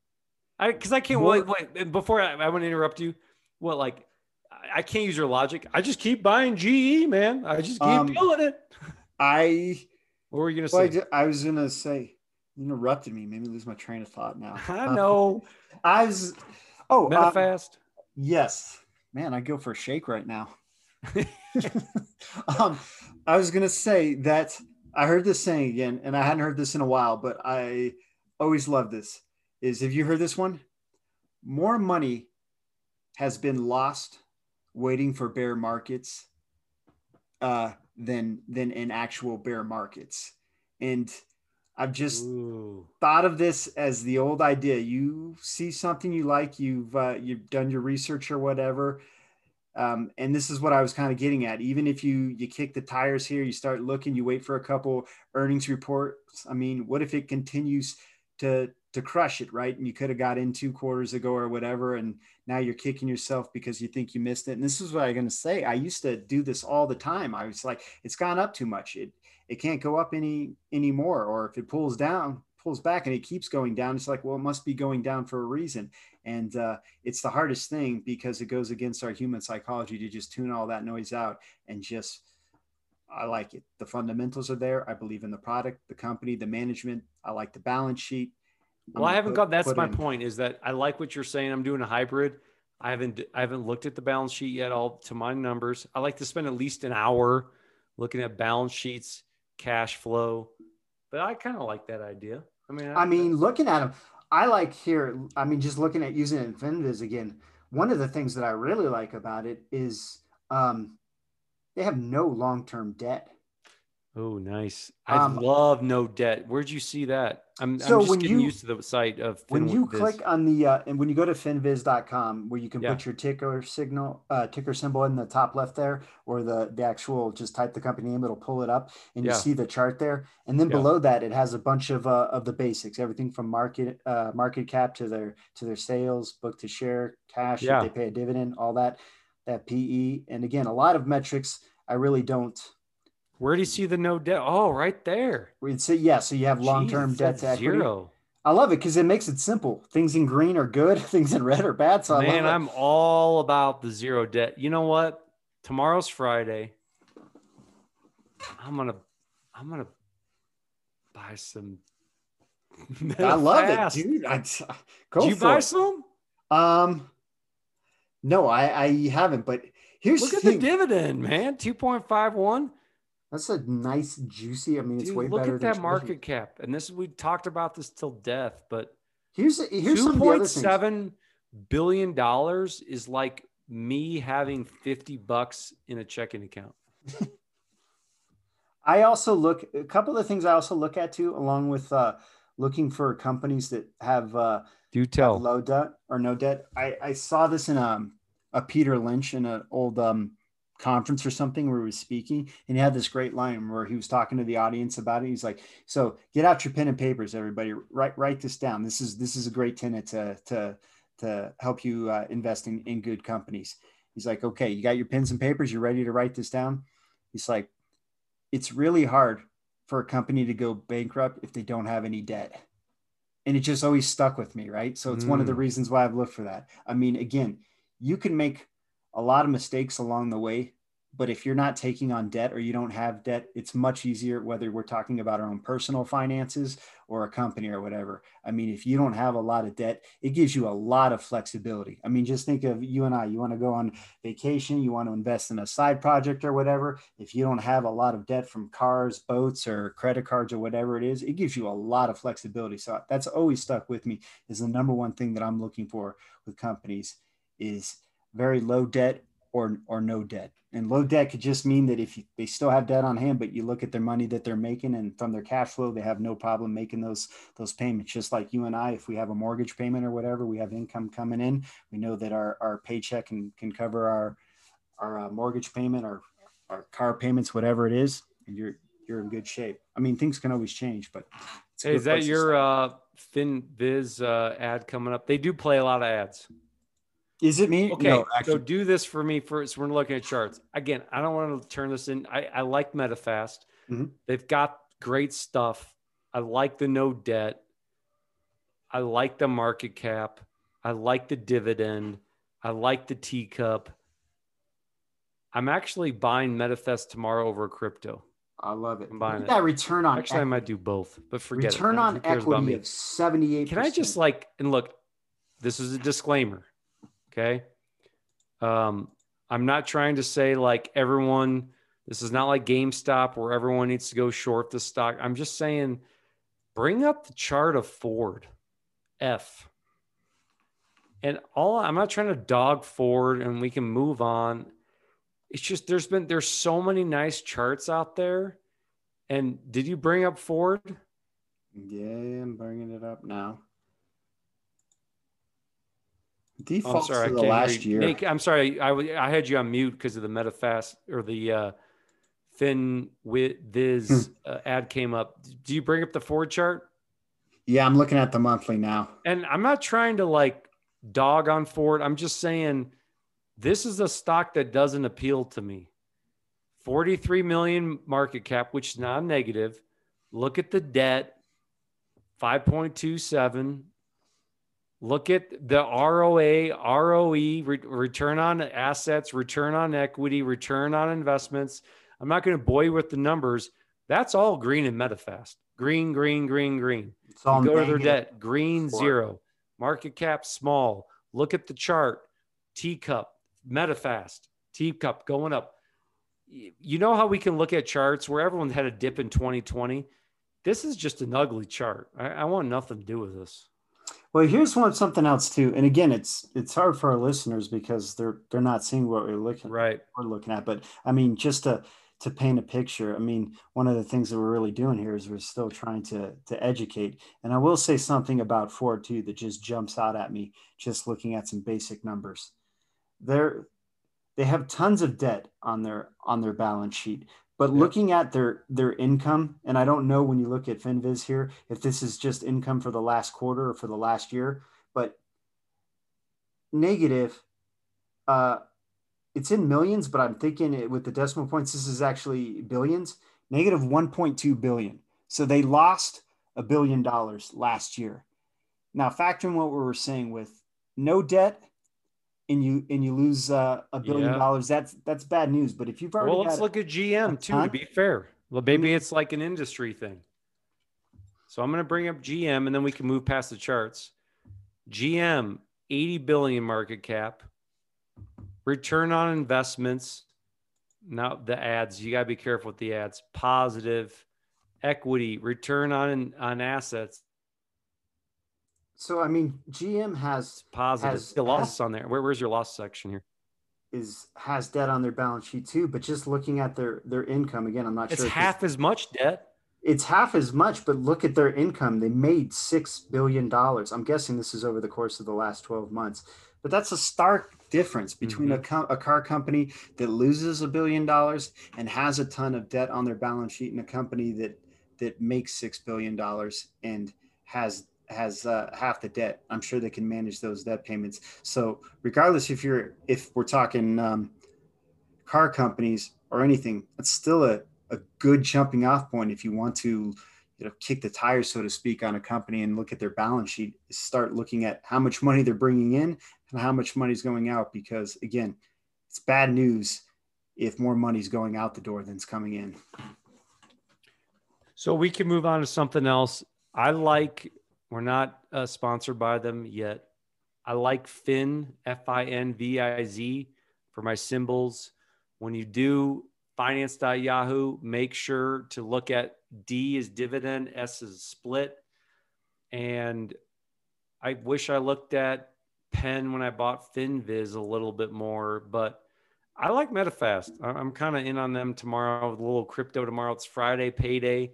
I because I can't More- wait. Wait, before I, I want to interrupt you. What like I- I can't use your logic. I just keep buying GE, man. I just keep Um, doing it. I What were you gonna well, I, say? ju- I was gonna say interrupted me. Made me lose my train of thought now. I Um, know I was. Oh, um, Medifast. yes, man. I go for a shake right now. um, I was gonna say that I heard this saying again, and I hadn't heard this in a while, but I always love this. Is have you heard this one? More money has been lost waiting for bear markets uh, than than in actual bear markets, and I've just Ooh. thought of this as the old idea. You see something you like, you've uh, you've done your research or whatever, um, and this is what I was kind of getting at. Even if you you kick the tires here, you start looking, you wait for a couple earnings reports. I mean, what if it continues to to crush it, right? And you could have got in two quarters ago or whatever, and now you're kicking yourself because you think you missed it. And this is what I'm going to say. I used to do this all the time. I was like, it's gone up too much. It it can't go up any anymore. Or if it pulls down, pulls back, and it keeps going down, it's like, well, it must be going down for a reason. And uh, it's the hardest thing because it goes against our human psychology to just tune all that noise out and just. I like it. The fundamentals are there. I believe in the product, the company, the management. I like the balance sheet. Well, I haven't got. That's my in- point. Is that I like what you're saying. I'm doing a hybrid. I haven't. I haven't looked at the balance sheet yet. All to my numbers. I like to spend at least an hour looking at balance sheets, cash flow. But I kind of like that idea. I mean, I mean, looking at them, I like here. I mean, just looking at using Infinities again. One of the things that I really like about it is um, they have no long-term debt. Oh, nice. I Um, love no debt. Where'd you see that? I'm, So I'm just getting you- used to the site of When you click on the uh, and when you go to finviz.com where you can Yeah. put your ticker signal uh, ticker symbol in the top left there or the the actual just type the company name it'll pull it up and you see the chart there and then Yeah. below that it has a bunch of uh, of the basics everything from market uh, market cap to their to their sales book to share cash Yeah. if they pay a dividend all that that PE and again a lot of metrics I really don't Where do you see the no debt? Oh, right there. we'd say yeah so you have long term debt to equity zero. I love it because it makes it simple. Things in green are good. Things in red are bad. So Man, I'm all about the zero debt. You know what? Tomorrow's Friday. I'm gonna, I'm gonna buy some. I love it, dude. I, go Did you buy it. some? Um, no, I, I haven't. But here's Look the at the dividend, man. Two point five one. That's a nice, juicy. I mean, it's way look better Look at that market cap. And this we talked about this till death, but Here's a, here's two some of the other things. seven billion dollars is like me having fifty bucks in a checking account. I also look a couple of things I also look at too, along with uh, looking for companies that have uh, Do low debt or no debt. I, I saw this in a, a Peter Lynch in an old um, conference or something where he was speaking, and he had this great line where he was talking to the audience about it. He's like, "So get out your pen and papers, everybody. Write write this down. This is this is a great tenet to to to help you uh, invest in, in good companies." He's like, "Okay, you got your pens and papers. You're ready to write this down." He's like, "It's really hard for a company to go bankrupt if they don't have any debt." and it just always stuck with me, right? So it's one of the Mm. reasons why I've looked for that. I mean, again, you can make a lot of mistakes along the way, but if you're not taking on debt or you don't have debt, it's much easier whether we're talking about our own personal finances or a company or whatever. I mean, if you don't have a lot of debt, it gives you a lot of flexibility. I mean, just think of you and I, you want to go on vacation, you want to invest in a side project or whatever. If you don't have a lot of debt from cars, boats, or credit cards or whatever it is, it gives you a lot of flexibility. So that's always stuck with me is the number one thing that I'm looking for with companies is very low debt or or no debt. And low debt could just mean that if you, they still have debt on hand, but you look at their money that they're making and from their cash flow, they have no problem making those those payments. Just like you and I, if we have a mortgage payment or whatever, we have income coming in. We know that our our paycheck can can cover our our uh, mortgage payment or our car payments, whatever it is, and you're you're in good shape. I mean, things can always change, but hey, is that your uh, FinViz uh, ad coming up? They do play a lot of ads. Is it me? Okay, no, so do this for me first. We're looking at charts again. I don't want to turn this in. I, I like Medifast. Mm-hmm. They've got great stuff. I like the no debt. I like the market cap. I like the dividend. I like the teacup. I'm actually buying Medifast tomorrow over crypto. I love it. I'm buying that return on actually equity. I might do both, but forget return it. on equity of 78. Can I just like and look? This is a disclaimer. Okay. Um, I'm not trying to say like everyone, this is not like GameStop where everyone needs to go short the stock. I'm just saying bring up the chart of Ford F. And all I'm not trying to dog Ford and we can move on. It's just there's been there's so many nice charts out there. And did you bring up Ford? Yeah, I'm bringing it up now. Default oh, sorry, to the last year. Nick, I'm sorry. I, I had you on mute because of the Medifast or the uh, Fin with this hmm. uh, ad came up. Do you bring up the Ford chart? Yeah, I'm looking at the monthly now. And I'm not trying to like dog on Ford. I'm just saying this is a stock that doesn't appeal to me. 43 million market cap, which is not negative. Look at the debt, 5.27 Look at the ROA, ROE, re- return on assets, return on equity, return on investments. I'm not going to bore you with the numbers. That's all green in Medifast. Green, green, green, green. It's all go to their debt. Green zero. Market cap small. Look at the chart. Teacup, Medifast, teacup going up. You know how we can look at charts where everyone had a dip in 2020? This is just an ugly chart. I, I want nothing to do with this. Well, here's one something else too, and again, it's it's hard for our listeners because they're they're not seeing what we're looking right we're looking at. But I mean, just to to paint a picture, I mean, one of the things that we're really doing here is we're still trying to to educate. And I will say something about Ford too that just jumps out at me just looking at some basic numbers. They're they have tons of debt on their on their balance sheet but yep. looking at their their income, and I don't know when you look at FinViz here if this is just income for the last quarter or for the last year, but negative. Uh, it's in millions, but I'm thinking it, with the decimal points, this is actually billions. Negative 1.2 billion. So they lost a billion dollars last year. Now, factor in what we were saying with no debt and you and you lose uh, a billion yeah. dollars, that's that's bad news. But if you've already well, let's look at GM too. Ton, to be fair, well, maybe it's like an industry thing. So I'm going to bring up GM, and then we can move past the charts. GM, 80 billion market cap, return on investments. Now the ads, you got to be careful with the ads. Positive equity, return on on assets, so I mean, GM has positive has, the loss has, on there. Where, where's your loss section here? Is has debt on their balance sheet too, but just looking at their their income again, I'm not it's sure. It's half as much debt. It's half as much, but look at their income. They made six billion dollars. I'm guessing this is over the course of the last 12 months. But that's a stark difference between mm-hmm. a, a car company that loses a billion dollars and has a ton of debt on their balance sheet, and a company that that makes six billion dollars and has has uh, half the debt. I'm sure they can manage those debt payments. So regardless if you're if we're talking um, car companies or anything, that's still a, a good jumping off point if you want to you know kick the tires so to speak on a company and look at their balance sheet. Start looking at how much money they're bringing in and how much money is going out because again, it's bad news if more money's going out the door than's coming in. So we can move on to something else. I like, we're not uh, sponsored by them yet. I like Fin, F I N V I Z, for my symbols. When you do finance.yahoo, make sure to look at D is dividend, S is split. And I wish I looked at Penn when I bought FinViz a little bit more, but I like Medifast. I'm kind of in on them tomorrow with a little crypto tomorrow. It's Friday, payday.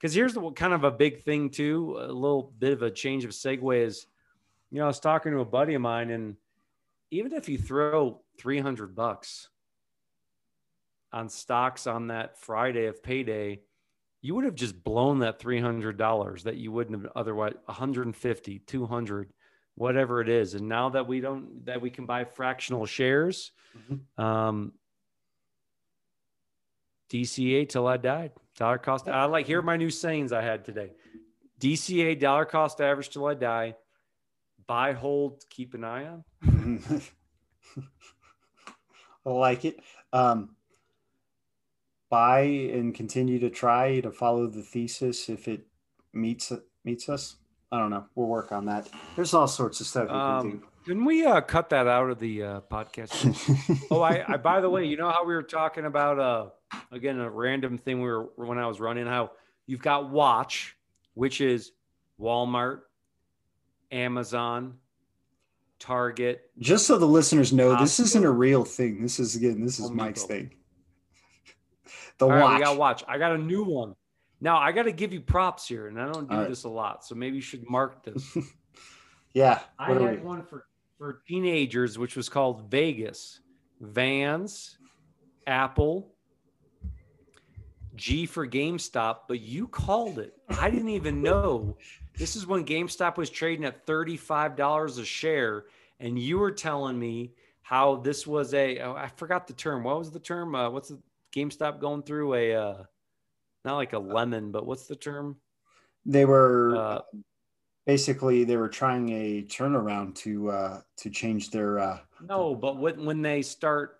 Because here's the kind of a big thing too, a little bit of a change of segue is, you know, I was talking to a buddy of mine, and even if you throw 300 bucks on stocks on that Friday of payday, you would have just blown that $300 that you wouldn't have otherwise 150, 200 whatever it is. And now that we don't, that we can buy fractional shares, mm-hmm. um, DCA till I died. Dollar cost. I like here are my new sayings I had today. DCA dollar cost average till I die. Buy, hold, keep an eye on. I like it. Um, buy and continue to try to follow the thesis if it meets meets us. I don't know. We'll work on that. There's all sorts of stuff we um, can do. Can we uh, cut that out of the uh, podcast? oh, I, I, by the way, you know how we were talking about uh, again a random thing we were when I was running how you've got Watch, which is Walmart, Amazon, Target. Just so the listeners know, Costco. this isn't a real thing. This is again, this is Mike's thing. The All watch. Right, we got watch. I got a new one. Now I got to give you props here, and I don't do this a lot, so maybe you should mark this. yeah, I had we? one for for teenagers, which was called Vegas, Vans, Apple, G for GameStop, but you called it. I didn't even know. This is when GameStop was trading at $35 a share. And you were telling me how this was a. Oh, I forgot the term. What was the term? Uh, what's the GameStop going through? A, uh, not like a lemon, but what's the term? They were uh, basically they were trying a turnaround to uh, to change their. Uh, no, but when when they start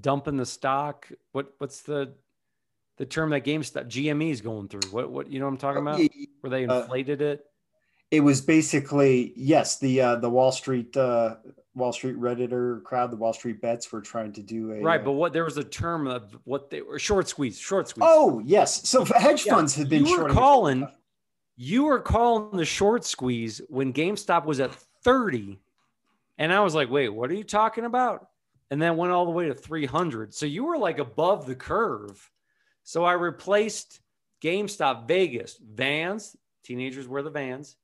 dumping the stock, what what's the the term that GameStop GME is going through? What what you know what I'm talking about? Where they uh, inflated uh, it? It was basically yes, the uh, the Wall Street uh, Wall Street Redditor crowd, the Wall Street bets were trying to do a right. But what there was a term of what they were short squeeze, short squeeze. Oh yes, so hedge funds yeah, had been. You were calling, you were calling the short squeeze when GameStop was at thirty, and I was like, wait, what are you talking about? And then went all the way to three hundred. So you were like above the curve. So I replaced GameStop Vegas Vans. Teenagers wear the Vans.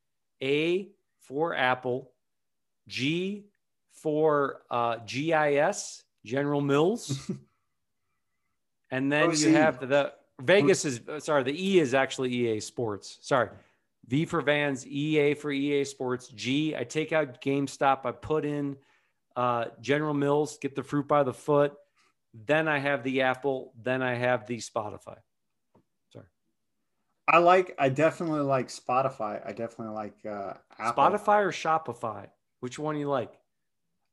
A for Apple. G for uh, GIS, General Mills. and then you have the, the Vegas is sorry, the E is actually EA Sports. Sorry. V for Vans, EA for EA Sports, G. I take out GameStop, I put in uh, General Mills, get the fruit by the foot. Then I have the Apple, then I have the Spotify. Sorry. I like, I definitely like Spotify. I definitely like uh, Apple. Spotify or Shopify? Which one you like?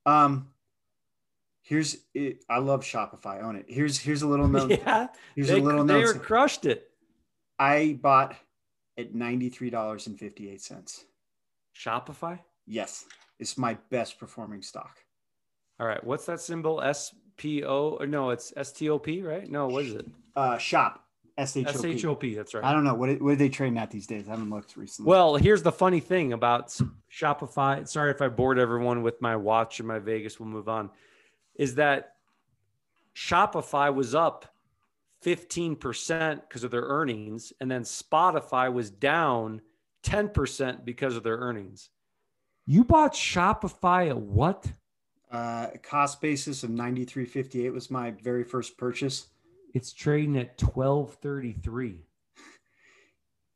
Um, here's it. I love Shopify. Own it. Here's here's a little note. Yeah, here's they, a little note. They crushed it. I bought at ninety three dollars and fifty eight cents. Shopify. Yes, it's my best performing stock. All right, what's that symbol? S P O? Or no, it's S T O P, right? No, what is it? Uh, shop. S-H-O-P. S-H-O-P, that's right. I don't know. What, what are they trading at these days? I haven't looked recently. Well, here's the funny thing about Shopify. Sorry if I bored everyone with my watch and my Vegas. We'll move on. Is that Shopify was up 15% because of their earnings, and then Spotify was down 10% because of their earnings. You bought Shopify at what? Uh, cost basis of 93.58 was my very first purchase. It's trading at 1233.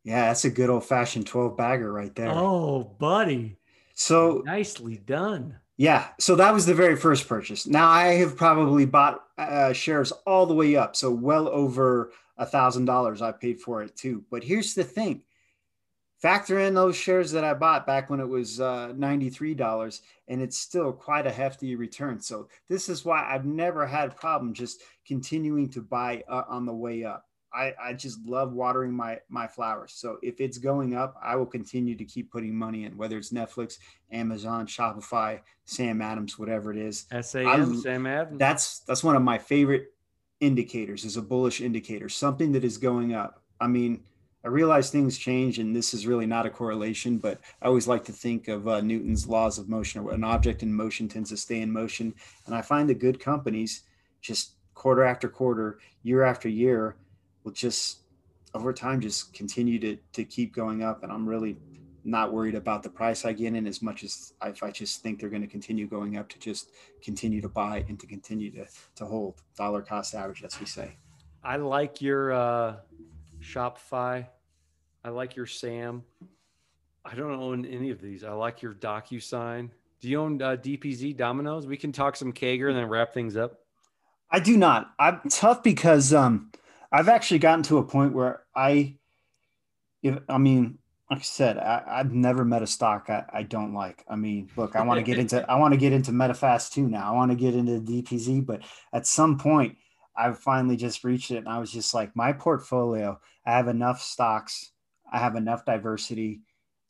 Yeah, that's a good old fashioned 12 bagger right there. Oh, buddy. So nicely done. Yeah. So that was the very first purchase. Now I have probably bought uh, shares all the way up. So well over a thousand dollars I paid for it too. But here's the thing Factor in those shares that I bought back when it was uh, $93, and it's still quite a hefty return. So, this is why I've never had a problem just continuing to buy uh, on the way up. I, I just love watering my my flowers. So if it's going up, I will continue to keep putting money in, whether it's Netflix, Amazon, Shopify, Sam Adams, whatever it is. SAM, Sam Adams. That's that's one of my favorite indicators is a bullish indicator, something that is going up. I mean, I realize things change and this is really not a correlation, but I always like to think of uh, Newton's laws of motion. An object in motion tends to stay in motion. And I find the good companies just quarter after quarter, year after year, will just over time just continue to to keep going up. And I'm really not worried about the price I get in as much as if I just think they're going to continue going up to just continue to buy and to continue to to hold dollar cost average, as we say. I like your uh, Shopify. I like your Sam. I don't own any of these. I like your DocuSign. Do you own uh, DPZ Domino's? We can talk some CAGR and then wrap things up. I do not. I'm tough because um, I've actually gotten to a point where I, if I mean, like I said, I, have never met a stock I, I, don't like. I mean, look, I want to get into I want to get into Medifast too now. I want to get into DPZ, but at some point, I've finally just reached it, and I was just like, my portfolio. I have enough stocks. I have enough diversity.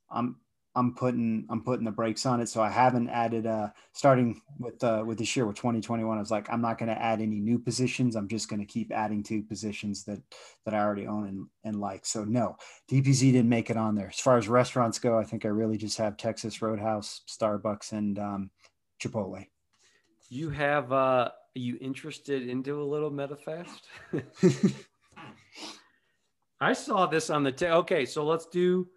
I'm I'm putting I'm putting the brakes on it. So I haven't added uh starting with uh with this year with 2021. I was like, I'm not gonna add any new positions. I'm just gonna keep adding to positions that that I already own and, and like. So no, DPZ didn't make it on there. As far as restaurants go, I think I really just have Texas Roadhouse, Starbucks, and um Chipotle. You have uh you interested into a little Medifast? I saw this on the t- okay, so let's do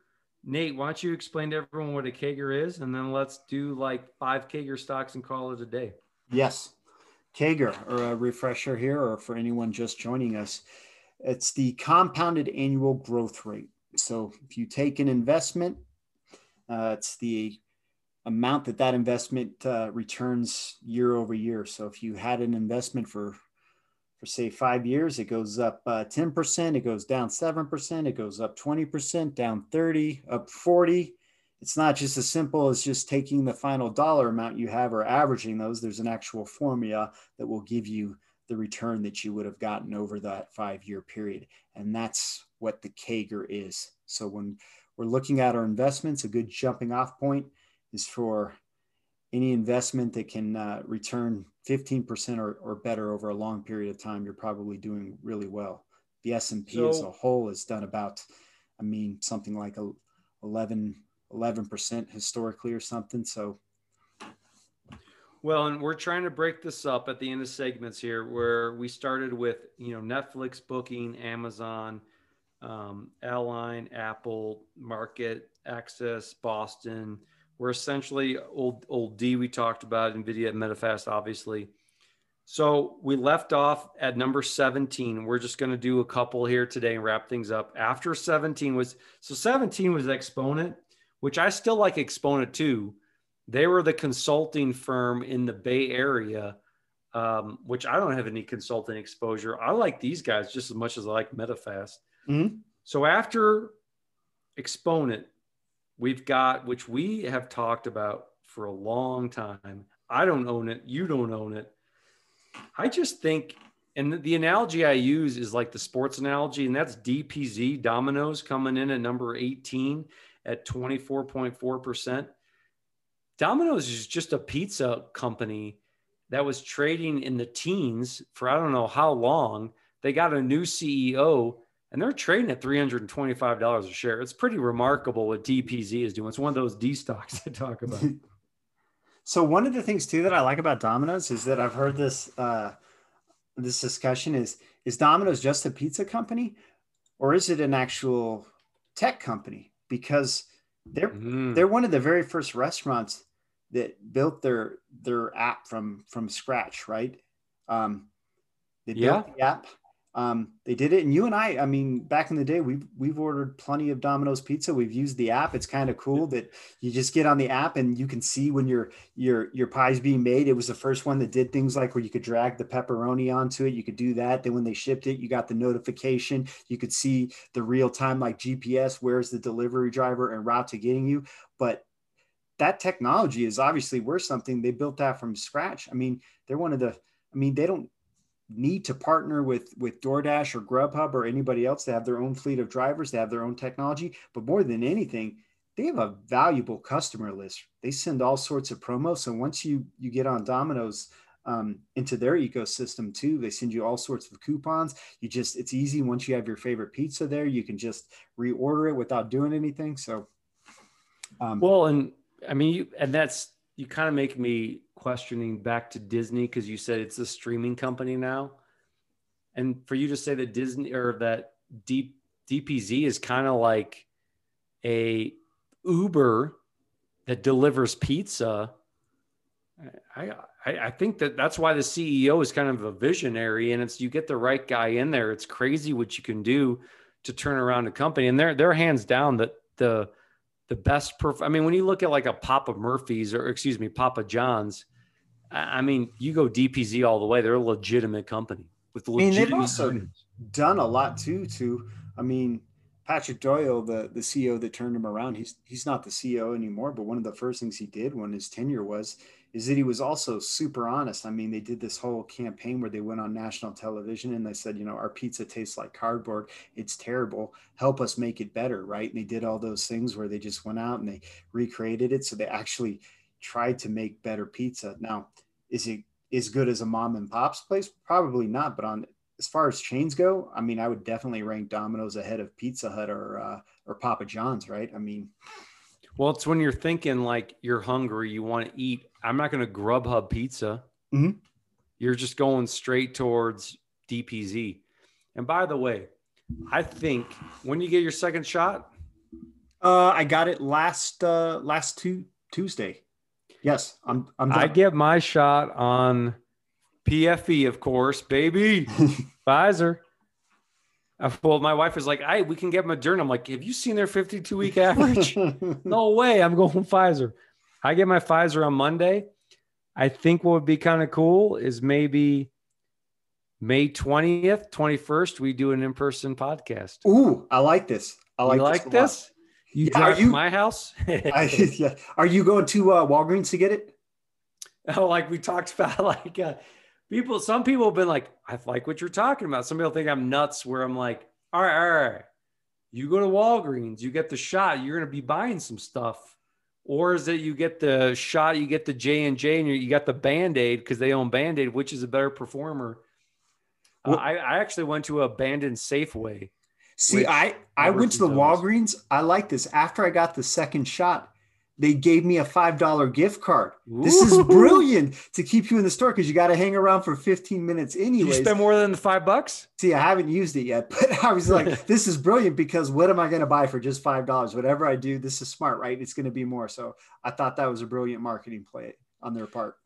Nate, why don't you explain to everyone what a CAGR is, and then let's do like five CAGR stocks and call it a day. Yes, CAGR, or a refresher here, or for anyone just joining us, it's the compounded annual growth rate. So if you take an investment, uh, it's the amount that that investment uh, returns year over year. So if you had an investment for for say five years, it goes up uh, 10%, it goes down 7%, it goes up 20%, down 30, up 40. It's not just as simple as just taking the final dollar amount you have or averaging those. There's an actual formula that will give you the return that you would have gotten over that five year period. And that's what the CAGR is. So when we're looking at our investments, a good jumping off point is for any investment that can uh, return 15% or, or better over a long period of time, you're probably doing really well. The S&P so, as a whole has done about, I mean, something like a 11, 11% historically or something. So, well, and we're trying to break this up at the end of segments here, where we started with you know Netflix, Booking, Amazon, um, Airline, Apple, Market, Access, Boston, we're essentially old old D we talked about, NVIDIA and Medifast, obviously. So we left off at number 17. We're just going to do a couple here today and wrap things up. After 17 was so 17 was Exponent, which I still like Exponent too. They were the consulting firm in the Bay Area, um, which I don't have any consulting exposure. I like these guys just as much as I like Medifast. Mm-hmm. So after Exponent, we've got, which we have talked about for a long time. I don't own it. You don't own it. I just think, and the analogy I use is like the sports analogy, and that's DPZ Domino's coming in at number 18 at 24.4%. Domino's is just a pizza company that was trading in the teens for I don't know how long. They got a new CEO and they're trading at $325 a share. It's pretty remarkable what DPZ is doing. It's one of those D stocks I talk about. so one of the things too that I like about Domino's is that I've heard this uh, this discussion is is Domino's just a pizza company or is it an actual tech company? Because they're mm. they're one of the very first restaurants that built their their app from from scratch, right? Um, they built yeah. the app um, they did it. And you and I, I mean, back in the day, we've we've ordered plenty of Domino's pizza. We've used the app. It's kind of cool that you just get on the app and you can see when your your your pie's being made. It was the first one that did things like where you could drag the pepperoni onto it. You could do that. Then when they shipped it, you got the notification. You could see the real time like GPS, where's the delivery driver and route to getting you. But that technology is obviously worth something. They built that from scratch. I mean, they're one of the I mean, they don't need to partner with with DoorDash or Grubhub or anybody else. They have their own fleet of drivers. They have their own technology. But more than anything, they have a valuable customer list. They send all sorts of promos. So once you you get on Domino's um, into their ecosystem too, they send you all sorts of coupons. You just it's easy once you have your favorite pizza there. You can just reorder it without doing anything. So, um, well, and I mean, you, and that's you kind of make me questioning back to Disney because you said it's a streaming company now. And for you to say that Disney or that D, DPZ is kind of like a Uber that delivers pizza, I, I, I think that that's why the CEO is kind of a visionary, and it's you get the right guy in there. It's crazy what you can do to turn around a company, and they're they're hands down that the the best perf- I mean, when you look at like a Papa Murphy's or excuse me, Papa John's, I mean, you go DPZ all the way. They're a legitimate company with legitimate. I mean, they've also done a lot too. To I mean, Patrick Doyle, the the CEO that turned him around, he's he's not the CEO anymore. But one of the first things he did when his tenure was is that he was also super honest. I mean, they did this whole campaign where they went on national television and they said, you know, our pizza tastes like cardboard. It's terrible. Help us make it better, right? And they did all those things where they just went out and they recreated it. So they actually tried to make better pizza. Now, is it as good as a mom and pop's place? Probably not. But on as far as chains go, I mean, I would definitely rank Domino's ahead of Pizza Hut or uh, or Papa John's, right? I mean, well, it's when you're thinking like you're hungry, you want to eat. I'm not going to Grubhub pizza. Mm-hmm. You're just going straight towards DPZ. And by the way, I think when you get your second shot, uh, I got it last uh, last two Tuesday. Yes, I'm. I'm I get my shot on PFE, of course, baby. Pfizer. Well, my wife is like, "I we can get Moderna." I'm like, "Have you seen their 52 week average?" no way. I'm going Pfizer. I get my Pfizer on Monday. I think what would be kind of cool is maybe May 20th, 21st, we do an in person podcast. Ooh, I like this. I like, you like this. You yeah, drive you, to my house? I, yeah. Are you going to uh, Walgreens to get it? Oh, like we talked about, like uh, people, some people have been like, I like what you're talking about. Some people think I'm nuts where I'm like, all right, all right, you go to Walgreens, you get the shot, you're going to be buying some stuff. Or is it you get the shot, you get the J and J, and you got the Band Aid because they own Band Aid, which is a better performer. Well, uh, I, I actually went to abandoned Safeway See, I I went to the Walgreens. I like this. After I got the second shot, they gave me a five dollar gift card. Ooh. This is brilliant to keep you in the store because you got to hang around for fifteen minutes anyway. You spend more than the five bucks. See, I haven't used it yet, but I was like, this is brilliant because what am I going to buy for just five dollars? Whatever I do, this is smart, right? It's going to be more. So I thought that was a brilliant marketing play on their part.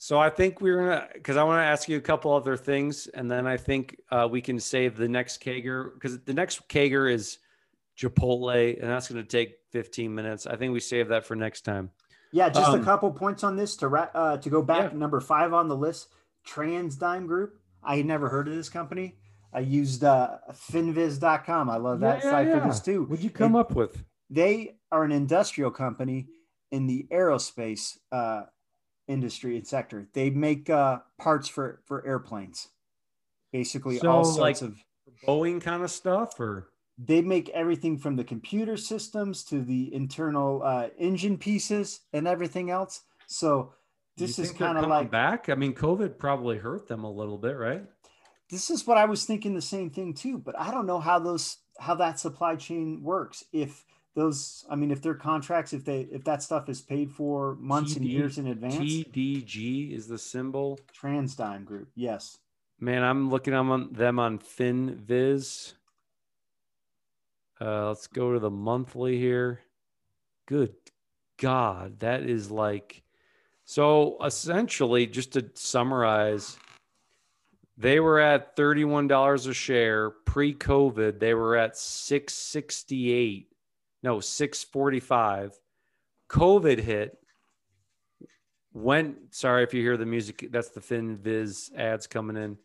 So I think we're gonna because I want to ask you a couple other things, and then I think uh, we can save the next CAGR because the next CAGR is Chipotle, and that's going to take 15 minutes. I think we save that for next time. Yeah, just um, a couple points on this to uh, to go back. Yeah. Number five on the list, TransDigm Group. I had never heard of this company. I used uh, Finviz.com. I love that yeah, site yeah, for this too. What'd you come it, up with? They are an industrial company in the aerospace uh, industry and sector. They make uh, parts for for airplanes, basically so all sorts like of Boeing kind of stuff, or they make everything from the computer systems to the internal uh, engine pieces and everything else. So this is kind of like back. I mean, COVID probably hurt them a little bit, right? This is what I was thinking the same thing too, but I don't know how those how that supply chain works. If those i mean if their contracts if they if that stuff is paid for months TD, and years in advance tdg is the symbol TransDigm group yes man i'm looking on them on finviz uh, let's go to the monthly here good god that is like so essentially just to summarize They were at $31 a share pre-COVID. They were at 668. No, 645. COVID hit. Went, sorry if you hear the music, that's the FinViz ads coming in.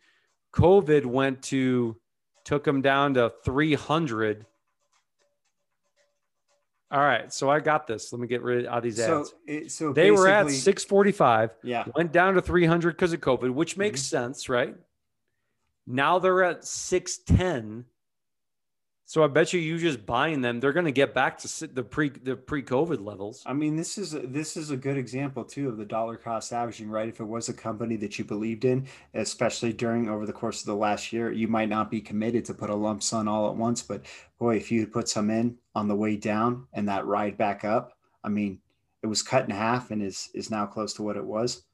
COVID went to took them down to 300 all right, so I got this. Let me get rid of these ads. So, it, so they were at 645, Yeah. went down to 300 because of COVID, which makes Mhm. sense, right? Now they're at 610. So I bet you you just buying them, they're going to get back to the pre the pre-COVID levels. I mean, this is a, this is a good example too of the dollar cost averaging, right? If it was a company that you believed in, especially during over the course of the last year, you might not be committed to put a lump sum all at once, but boy, if you put some in on the way down and that ride back up, I mean, it was cut in half and is is now close to what it was.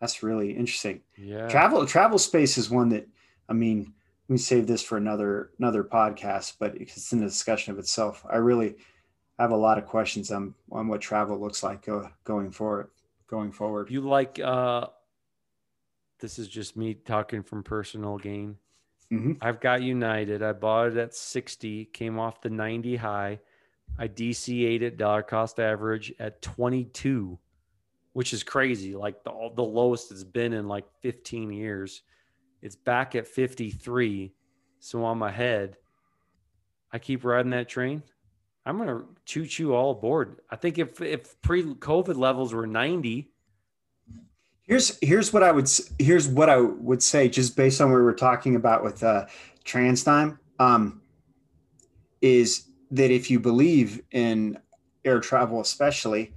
That's really interesting. Yeah. Travel travel space is one that I mean, we save this for another another podcast, but it's in a discussion of itself. I really have a lot of questions on on what travel looks like go, going forward. Going forward, You like uh this is just me talking from personal gain. Mhm. I've got United. I bought it at 60, came off the 90 high. I DCA'd it dollar cost average at 22, which is crazy. Like the the lowest it's been in like 15 years. It's back at 53. So I'm ahead. I keep riding that train. I'm gonna choo choo all aboard. I think if if pre-COVID levels were 90, here's here's what I would here's what I would say just based on what we were talking about with uh, TransDigm, um, is that if you believe in air travel, especially,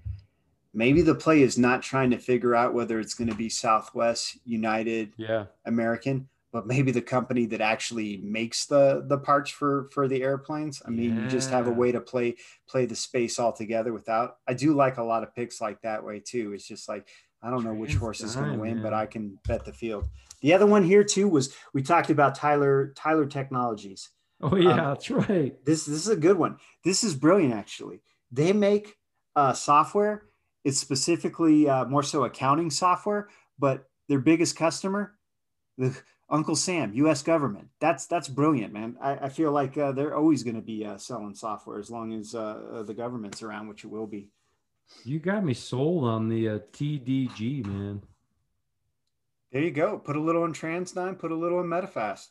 maybe the play is not trying to figure out whether it's going to be Southwest, United, yeah, American, but maybe the company that actually makes the the parts for for the airplanes. I mean, you just have a way to play play the space all together without. I do like a lot of picks like that way too. It's just like I don't know which horse is going to win, but. I can bet the field. The other one here too was we talked about Tyler Tyler Technologies. oh yeah, that's right. This this is a good one. This is brilliant actually. They make uh, software. It's specifically uh, more so accounting software, but their biggest customer, the Uncle Sam, U.S. government. That's that's brilliant, man. I, I feel like uh, they're always going to be uh, selling software as long as uh, the government's around, which it will be. You got me sold on the uh, TDG, man. There you go. Put a little in TransDigm. Put a little in Medifast.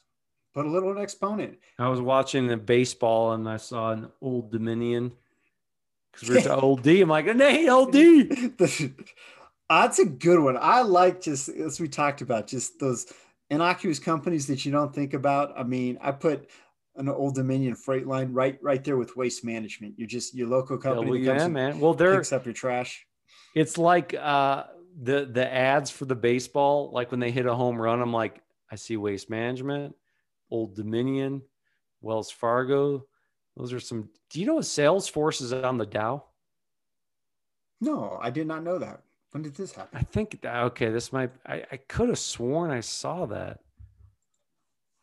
Put a little in Exponent. I was watching the baseball and I saw an Old Dominion because we're to Old D. I'm like, hey, Old D. That's a good one. I like just as we talked about, just those innocuous companies that you don't think about. I mean, I put an Old Dominion freight line right right there with waste management. You're just your local company that yeah, man. Well, they're picks up your trash. it's like uh, the the ads for the baseball. Like when they hit a home run, I'm like, I see Waste Management, Old Dominion, Wells Fargo. Those are some. Do you know what Salesforce is on the Dow? No, I did not know that. When did this happen? I think okay, this might. I, I could have sworn I saw that.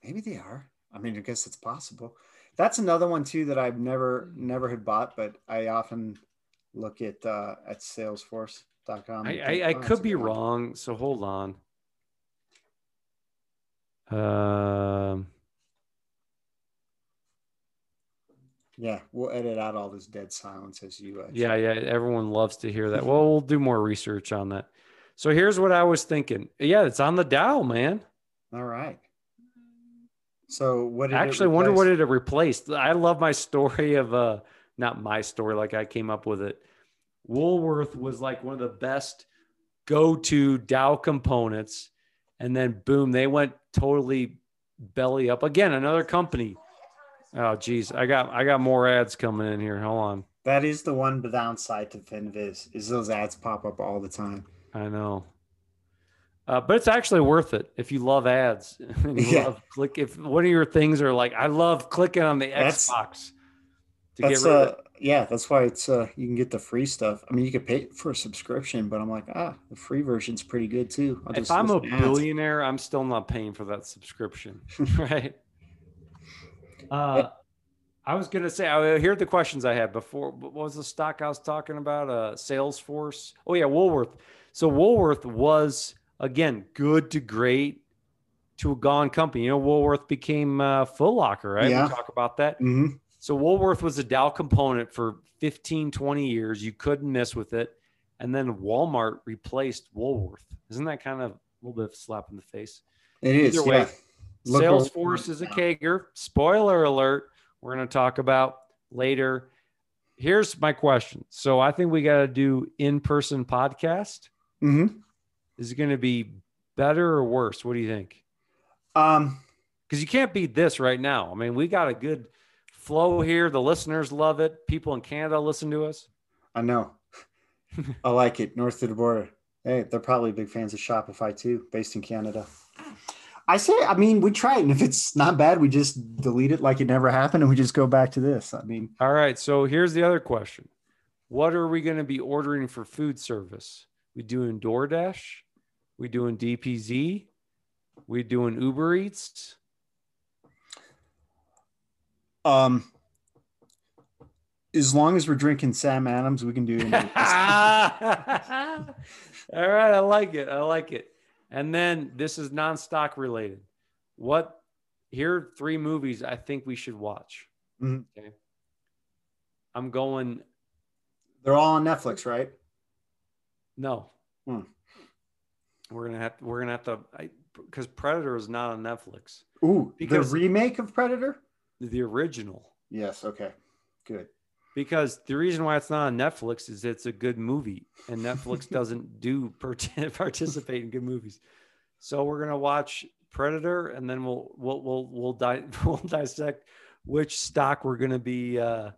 Maybe they are. I mean, I guess it's possible. That's another one too that I've never never had bought, but I often look at uh, at Salesforce.com. I, I, I "Oh, could be wrong. So hold on. Um, Yeah, we'll edit out all this dead silence as you. Uh, yeah, yeah. Everyone loves to hear that. Well, we'll do more research on that. So here's what I was thinking. Yeah, it's on the Dow, man. All right. So what? Did Actually, I wonder what it replaced. I love my story of uh, not my story, like I came up with it. Woolworth was like one of the best go-to Dow components, and then boom, they went totally belly up again. Another company. Oh, geez, I got I got more ads coming in here. Hold on. That is the one downside to FinViz is those ads pop up all the time. I know. Uh, but it's actually worth it if you love ads. and you Yeah. love click if one of your things are like I love clicking on the That's- Xbox to That's get rid of uh, yeah, that's why it's uh, you can get the free stuff. I mean, you could pay for a subscription, but I'm like, ah, the free version's pretty good too. I'll if I'm a billionaire, I'm still not paying for that subscription, right? Uh, I was gonna say, I here are the questions I had before. What was the stock I was talking about? Uh, Salesforce. Oh yeah, Woolworth. So Woolworth was again good to great to a gone company. You know, Woolworth became uh, Foot Locker, right? Yeah. We talk about that. Mm-hmm. So Woolworth was a Dow component for 15, 20 years. You couldn't miss with it. And then Walmart replaced Woolworth. Isn't that kind of a little bit of a slap in the face? It is. Either way, yeah. Look Salesforce is a CAGR. Spoiler alert. We're going to talk about later. Here's my question. So I think we got to do in-person podcast. Mhm. Is it going to be better or worse? What do you think? Um, Because you can't beat this right now. I mean, we got a good flow here. The listeners love it. People in Canada listen to us. I know. I like it. North of the border. Hey, they're probably big fans of Shopify too, based in Canada. I say, I mean, we try it, and if it's not bad, we just delete it like it never happened, and we just go back to this. I mean, All right. So here's the other question. What are we going to be ordering for food service? We doing DoorDash? We doing DPZ? We doing Uber Eats? um, as long as we're drinking Sam Adams, we can do. All right. I like it. I like it. And then this is non-stock related. What here are three movies I think we should watch. Mhm. Okay. I'm going They're all on Netflix, right? no. Hmm. We're gonna have we're gonna have to because Predator is not on Netflix. Ooh, Because- the remake of Predator. The original. Yes. Okay. Good. Because the reason why it's not on Netflix is it's a good movie, and Netflix doesn't do part- participate in good movies. So we're gonna watch Predator, and then we'll we'll we'll we'll, di- we'll dissect which stock we're gonna be uh,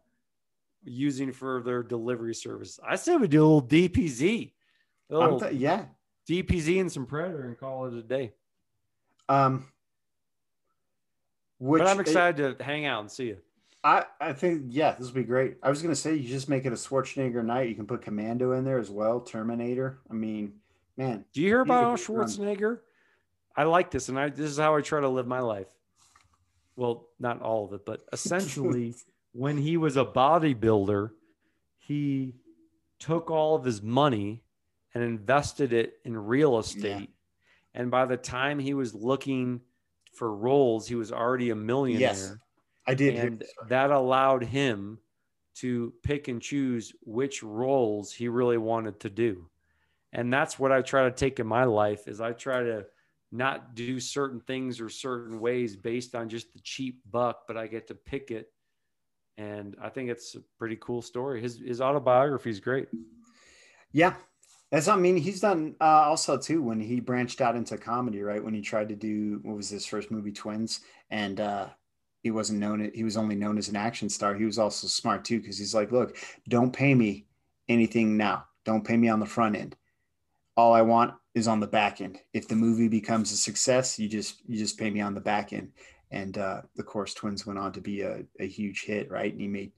using for their delivery service. I say we do a little DPZ, a little th- yeah. DPZ and some Predator, and call it a day. Um. Which but I'm excited to hang out and see you. I, I think yeah, this will be great. I was gonna say you just make it a Schwarzenegger night. You can put Commando in there as well, Terminator. I mean, man, Do you hear about. Schwarzenegger? I like this, and I this is how I try to live my life. Well, not all of it, but essentially, when he was a bodybuilder, he took all of his money and invested it in real estate. And by the time he was looking for roles, he was already a millionaire. I did. and that allowed him to pick and choose which roles he really wanted to do and that's what i try to take in my life is i try to not do certain things or certain ways based on just the cheap buck but i get to pick it and i think it's a pretty cool story his his autobiography is great Yeah, that's. I mean, he's done uh, also too when he branched out into comedy, right? When he tried to do what was his first movie, Twins, and uh, he wasn't known. He was only known as an action star. He was also smart too because he's like, look, don't pay me anything now. Don't pay me on the front end. All I want is on the back end. If the movie becomes a success, you just you just pay me on the back end. And uh, of course, Twins went on to be a, a huge hit, right? And he made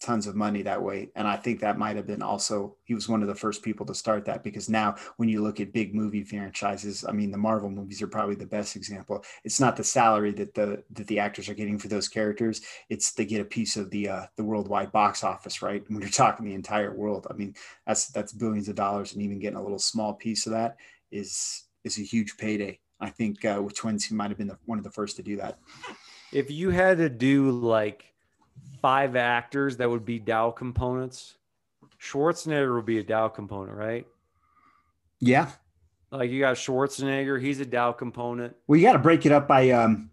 tons of money that way. And I think that might have been also, he was one of the first people to start that because now when you look at big movie franchises, I mean, the Marvel movies are probably the best example. It's not the salary that the, that the actors are getting for those characters. It's they get a piece of the, uh, the worldwide box office, right? When you're talking the entire world, I mean, that's, that's billions of dollars and even getting a little small piece of that is, is a huge payday. I think uh, with Twins, he might have been the, one of the first to do that. if you had to do like five actors that would be dow components schwarzenegger would be a dow component right Yeah. Like you got Schwarzenegger, he's a Dow component. Well, you got to break it up by, um,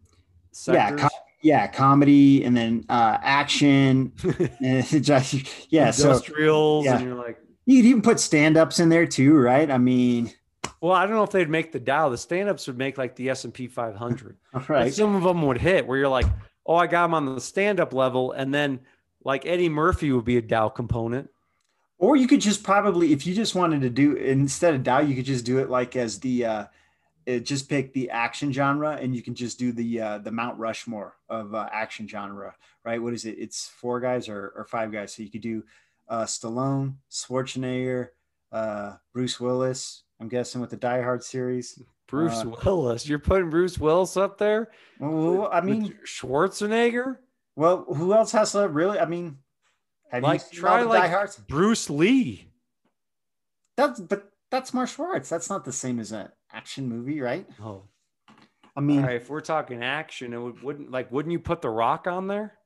yeah, com- yeah, comedy and then uh, action. and just, yeah, so industrials, yeah. and you're like, you could even put stand-ups in there too, right? I mean, well, I don't know if they'd make the Dow. The stand-ups would make like the S and P 500. all But right. some of them would hit where you're like, oh, I got him on the stand-up level, and then like Eddie Murphy would be a Dow component. Or you could just probably, if you just wanted to do instead of Dow, you could just do it like as the, uh, it just pick the action genre, and you can just do the uh, the Mount Rushmore of uh, action genre, right? What is it? It's four guys or, or five guys. So you could do uh, Stallone, Schwarzenegger, uh, Bruce Willis. I'm guessing with the Die Hard series. Bruce Uh, Willis, you're putting Bruce Willis up there. Well, I mean, Schwarzenegger, well, who else has to really? I mean, have like you try like? Bruce Lee. That's but that's martial arts. That's not the same as an action movie, right? Oh, I mean, All right, if we're talking action, it would, wouldn't like wouldn't you put the Rock on there?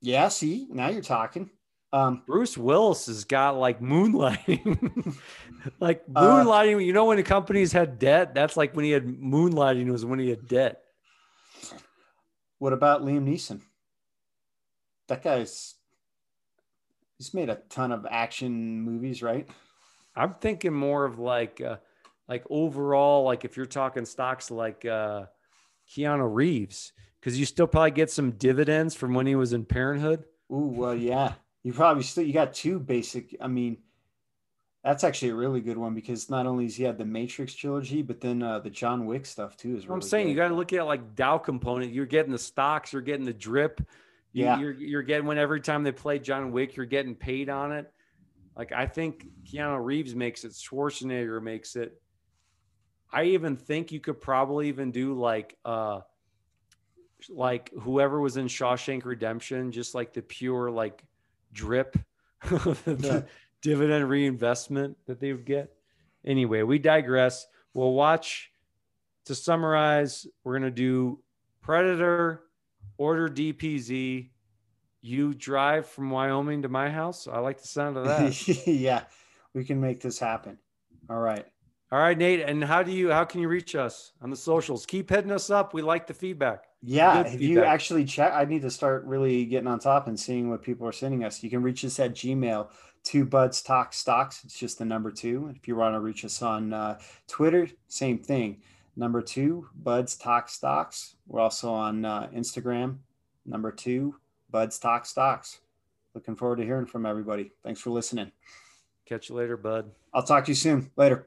yeah. See, now you're talking. Um, Bruce Willis has got like moonlighting, like Uh, moonlighting. you know, when the companies had debt, that's like when he had moonlighting was when he had debt. what about Liam Neeson? That guy's he's made a ton of action movies, right? I'm thinking more of like, uh, like overall, like if you're talking stocks like uh, Keanu Reeves, because you still probably get some dividends from when he was in Parenthood. Ooh, well, yeah. You probably still you got two basic. I mean, that's actually a really good one because not only has he had the Matrix trilogy, but then uh, the John Wick stuff too is. Really I'm saying good. you got to look at like Dow component. You're getting the stocks, you're getting the drip. You, Yeah. You're, you're getting when every time they play John Wick, you're getting paid on it. Like I think Keanu Reeves makes it, Schwarzenegger makes it. I even think you could probably even do like uh like whoever was in Shawshank Redemption, just like the pure like drip, the dividend reinvestment that they would get. Anyway, we digress. We'll watch to summarize, we're going to do Predator, order DPZ. You drive from Wyoming to my house. I like the sound of that. yeah, we can make this happen. All right. All right, Nate. And how do you how can you reach us on the socials? Keep hitting us up. We like the feedback. Yeah, if you actually check, I need to start really getting on top and seeing what people are sending us. You can reach us at Gmail, two buds talk stocks. It's just the number two. If you want to reach us on uh, Twitter, same thing. Number two, buds talk stocks. We're also on uh, Instagram. Number two, buds talk stocks. Looking forward to hearing from everybody. Thanks for listening. Catch you later, bud. I'll talk to you soon. Later.